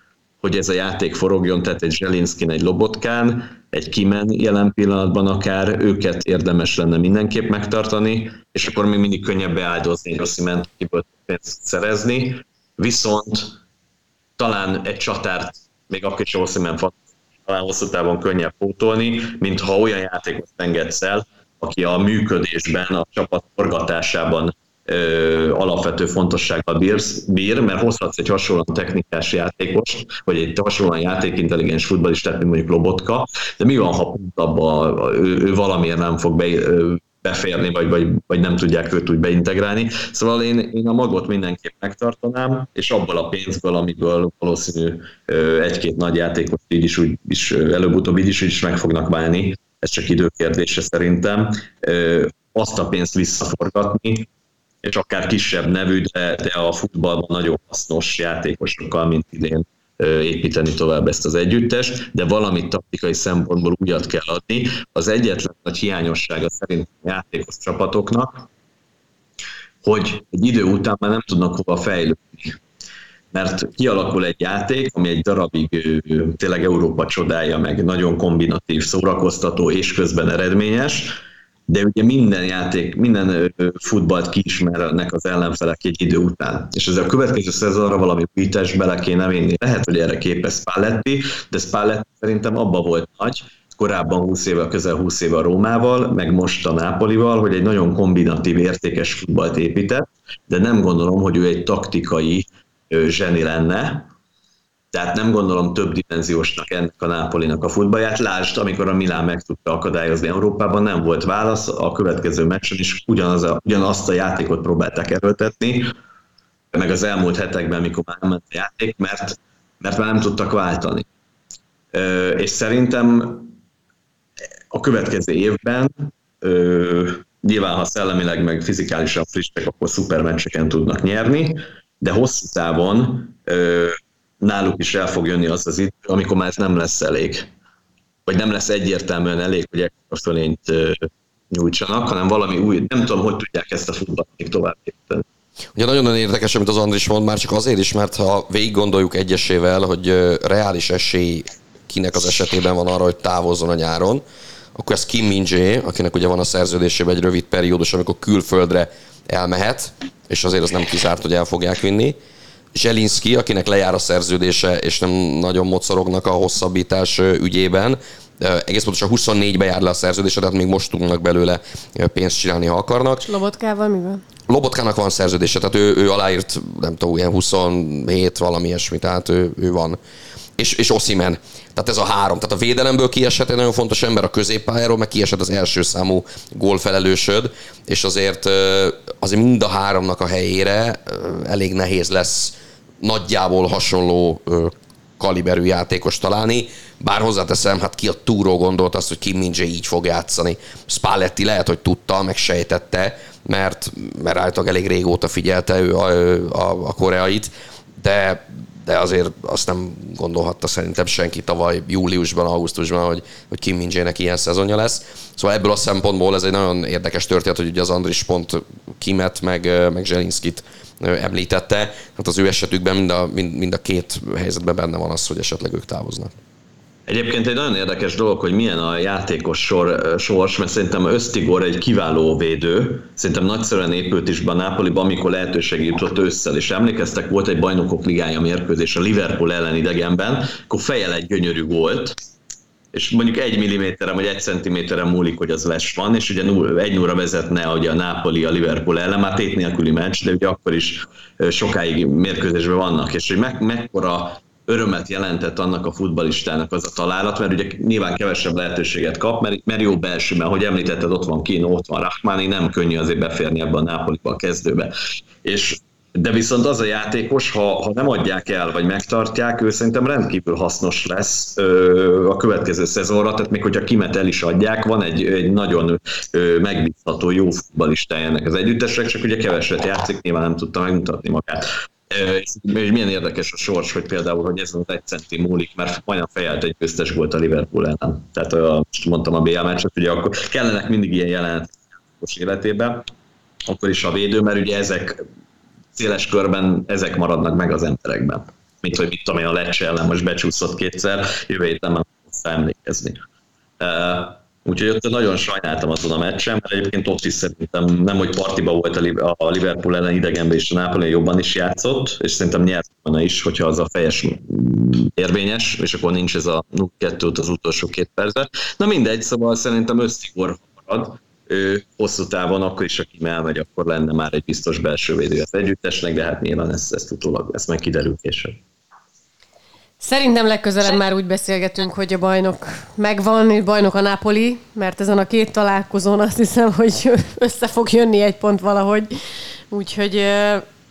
Speaker 4: hogy ez a játék forogjon, tehát egy Zselinskin, egy Lobotkán, egy Kimen jelen pillanatban akár, őket érdemes lenne mindenképp megtartani, és akkor még mindig könnyebb beáldozni egy Osziment, akiből pénzt szerezni, viszont talán egy csatárt, még akkor is Osziment talán hosszú távon könnyebb pótolni, mint ha olyan játékot engedsz el, aki a működésben, a csapat forgatásában ö, alapvető fontossággal bír, bír, mert hozhatsz egy hasonlóan technikás játékos, vagy egy hasonlóan játékintelligens futballistát, mint mondjuk Lobotka, de mi van, ha pont abba ő, ő valamiért nem fog be, beférni, vagy, vagy, vagy nem tudják őt úgy beintegrálni. Szóval én, én a magot mindenképp megtartanám, és abból a pénzből, amiből valószínű egy-két nagy játékos így is, úgy is előbb-utóbb így is, úgy is meg fognak válni, ez csak időkérdése szerintem, azt a pénzt visszaforgatni, és akár kisebb nevű, de, de a futballban nagyon hasznos játékosokkal, mint idén építeni tovább ezt az együttest, de valamit taktikai szempontból újat kell adni. Az egyetlen nagy hiányossága szerint a játékos csapatoknak, hogy egy idő után már nem tudnak hova fejlődni. Mert kialakul egy játék, ami egy darabig tényleg Európa csodája, meg nagyon kombinatív, szórakoztató és közben eredményes, de ugye minden játék, minden futballt kiismernek az ellenfelek egy idő után. És ez a következő szezonra valami újítást bele kéne vinni. Lehet, hogy erre képes Spalletti, de Spalletti szerintem abba volt nagy, korábban 20 éve, közel 20 éve a Rómával, meg most a Nápolival, hogy egy nagyon kombinatív, értékes futballt épített, de nem gondolom, hogy ő egy taktikai zseni lenne, tehát nem gondolom több dimenziósnak ennek a Nápolinak a futballját. Lásd, amikor a Milán meg tudta akadályozni Európában, nem volt válasz, a következő meccsen is ugyanaz a, ugyanazt a játékot próbálták erőltetni, meg az elmúlt hetekben, mikor már ment a játék, mert, mert már nem tudtak váltani. És szerintem a következő évben nyilván, ha szellemileg meg fizikálisan frissek, akkor szuper meccseken tudnak nyerni, de hosszú távon náluk is el fog jönni az az idő, amikor már ez nem lesz elég. Vagy nem lesz egyértelműen elég, hogy ekkora fölényt nyújtsanak, hanem valami új, nem tudom, hogy tudják ezt a futballt még tovább építeni.
Speaker 3: Ugye nagyon-nagyon érdekes, amit az Andris mond, már csak azért is, mert ha végig gondoljuk egyesével, hogy reális esély kinek az esetében van arra, hogy távozzon a nyáron, akkor ez Kim min akinek ugye van a szerződésében egy rövid periódus, amikor külföldre elmehet, és azért az nem kizárt, hogy el fogják vinni. Zselinski, akinek lejár a szerződése, és nem nagyon mocorognak a hosszabbítás ügyében, egész pontosan 24-be jár le a szerződése, tehát még most tudnak belőle pénzt csinálni, ha akarnak.
Speaker 2: És Lobotkával mi van?
Speaker 3: Lobotkának van szerződése, tehát ő, ő aláírt, nem tudom, ilyen 27, valami ilyesmi, tehát ő, ő van. És, és Oszimen. Tehát ez a három. Tehát a védelemből kiesett egy nagyon fontos ember a középpályáról, meg kiesett az első számú gólfelelősöd, és azért, azért mind a háromnak a helyére elég nehéz lesz nagyjából hasonló kaliberű játékos találni, bár hozzáteszem, hát ki a túró gondolt azt, hogy Kim min így fog játszani. Spalletti lehet, hogy tudta, meg sejtette, mert, mert állítólag elég régóta figyelte ő a, a, a koreait, de, de azért azt nem gondolhatta szerintem senki tavaly júliusban, augusztusban, hogy, hogy Kim min ilyen szezonja lesz. Szóval ebből a szempontból ez egy nagyon érdekes történet, hogy ugye az Andris pont Kimet, meg, meg Zselinskit említette. Hát az ő esetükben mind a, mind, mind a két helyzetben benne van az, hogy esetleg ők távoznak.
Speaker 4: Egyébként egy nagyon érdekes dolog, hogy milyen a játékos sor, sors, mert szerintem Ösztigor egy kiváló védő, szerintem nagyszerűen épült is be a Napoliban, amikor lehetőség jutott ősszel, és emlékeztek, volt egy bajnokok ligája mérkőzés a Liverpool ellen idegenben, akkor fejel egy gyönyörű volt, és mondjuk egy milliméterem vagy egy centiméterem múlik, hogy az les van, és ugye egy nulla vezetne ugye a Napoli a Liverpool ellen, már tét nélküli meccs, de ugye akkor is sokáig mérkőzésben vannak, és hogy me- mekkora örömet jelentett annak a futbalistának az a találat, mert ugye nyilván kevesebb lehetőséget kap, mert, mert jó belső, mert ahogy említetted, ott van Kino, ott van Rahmani, nem könnyű azért beférni ebbe a Nápoliba a kezdőbe. És de viszont az a játékos, ha, ha nem adják el, vagy megtartják, ő szerintem rendkívül hasznos lesz ö, a következő szezonra, tehát még hogyha kimet el is adják, van egy, egy nagyon ö, megbízható, jó futballistája ennek az együttesnek, csak ugye keveset játszik, nyilván nem tudta megmutatni magát. És milyen érdekes a sors, hogy például, hogy ez az egy centi múlik, mert majdnem fejelt egy köztes volt a Liverpool ellen. Tehát most mondtam a BL meccset, ugye akkor kellenek mindig ilyen jelenetek életében, akkor is a védő, mert ugye ezek széles körben ezek maradnak meg az emberekben. Mint hogy mit tudom én, a Lecce ellen most becsúszott kétszer, jövő héten nem emlékezni. Uh, Úgyhogy ott nagyon sajnáltam azon a meccsen, mert egyébként ott is szerintem nem, hogy partiba volt a Liverpool ellen idegenben, és a Napoli jobban is játszott, és szerintem nyert volna is, hogyha az a fejes érvényes, és akkor nincs ez a 0-2 az utolsó két percben. Na mindegy, szóval szerintem összigor marad, ő hosszú távon akkor is, aki elmegy, akkor lenne már egy biztos belső védő az együttesnek, de hát nyilván ezt, ezt utólag, ezt meg kiderül később.
Speaker 2: Szerintem legközelebb már úgy beszélgetünk, hogy a bajnok megvan, bajnok a Napoli, mert ezen a két találkozón azt hiszem, hogy össze fog jönni egy pont valahogy. Úgyhogy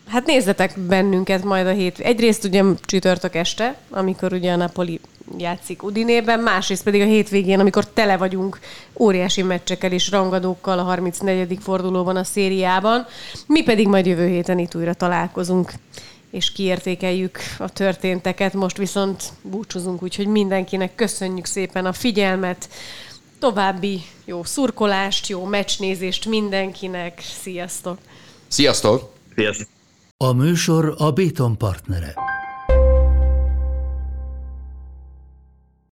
Speaker 2: hát nézzetek bennünket majd a hét. Egyrészt ugye csütörtök este, amikor ugye a Napoli játszik Udinében, másrészt pedig a hétvégén, amikor tele vagyunk óriási meccsekkel és rangadókkal a 34. fordulóban a szériában. Mi pedig majd jövő héten itt újra találkozunk és kiértékeljük a történteket. Most viszont búcsúzunk, úgyhogy mindenkinek köszönjük szépen a figyelmet, további jó szurkolást, jó meccsnézést mindenkinek. Sziasztok!
Speaker 3: Sziasztok!
Speaker 4: Sziasztok!
Speaker 5: A műsor a Béton partnere.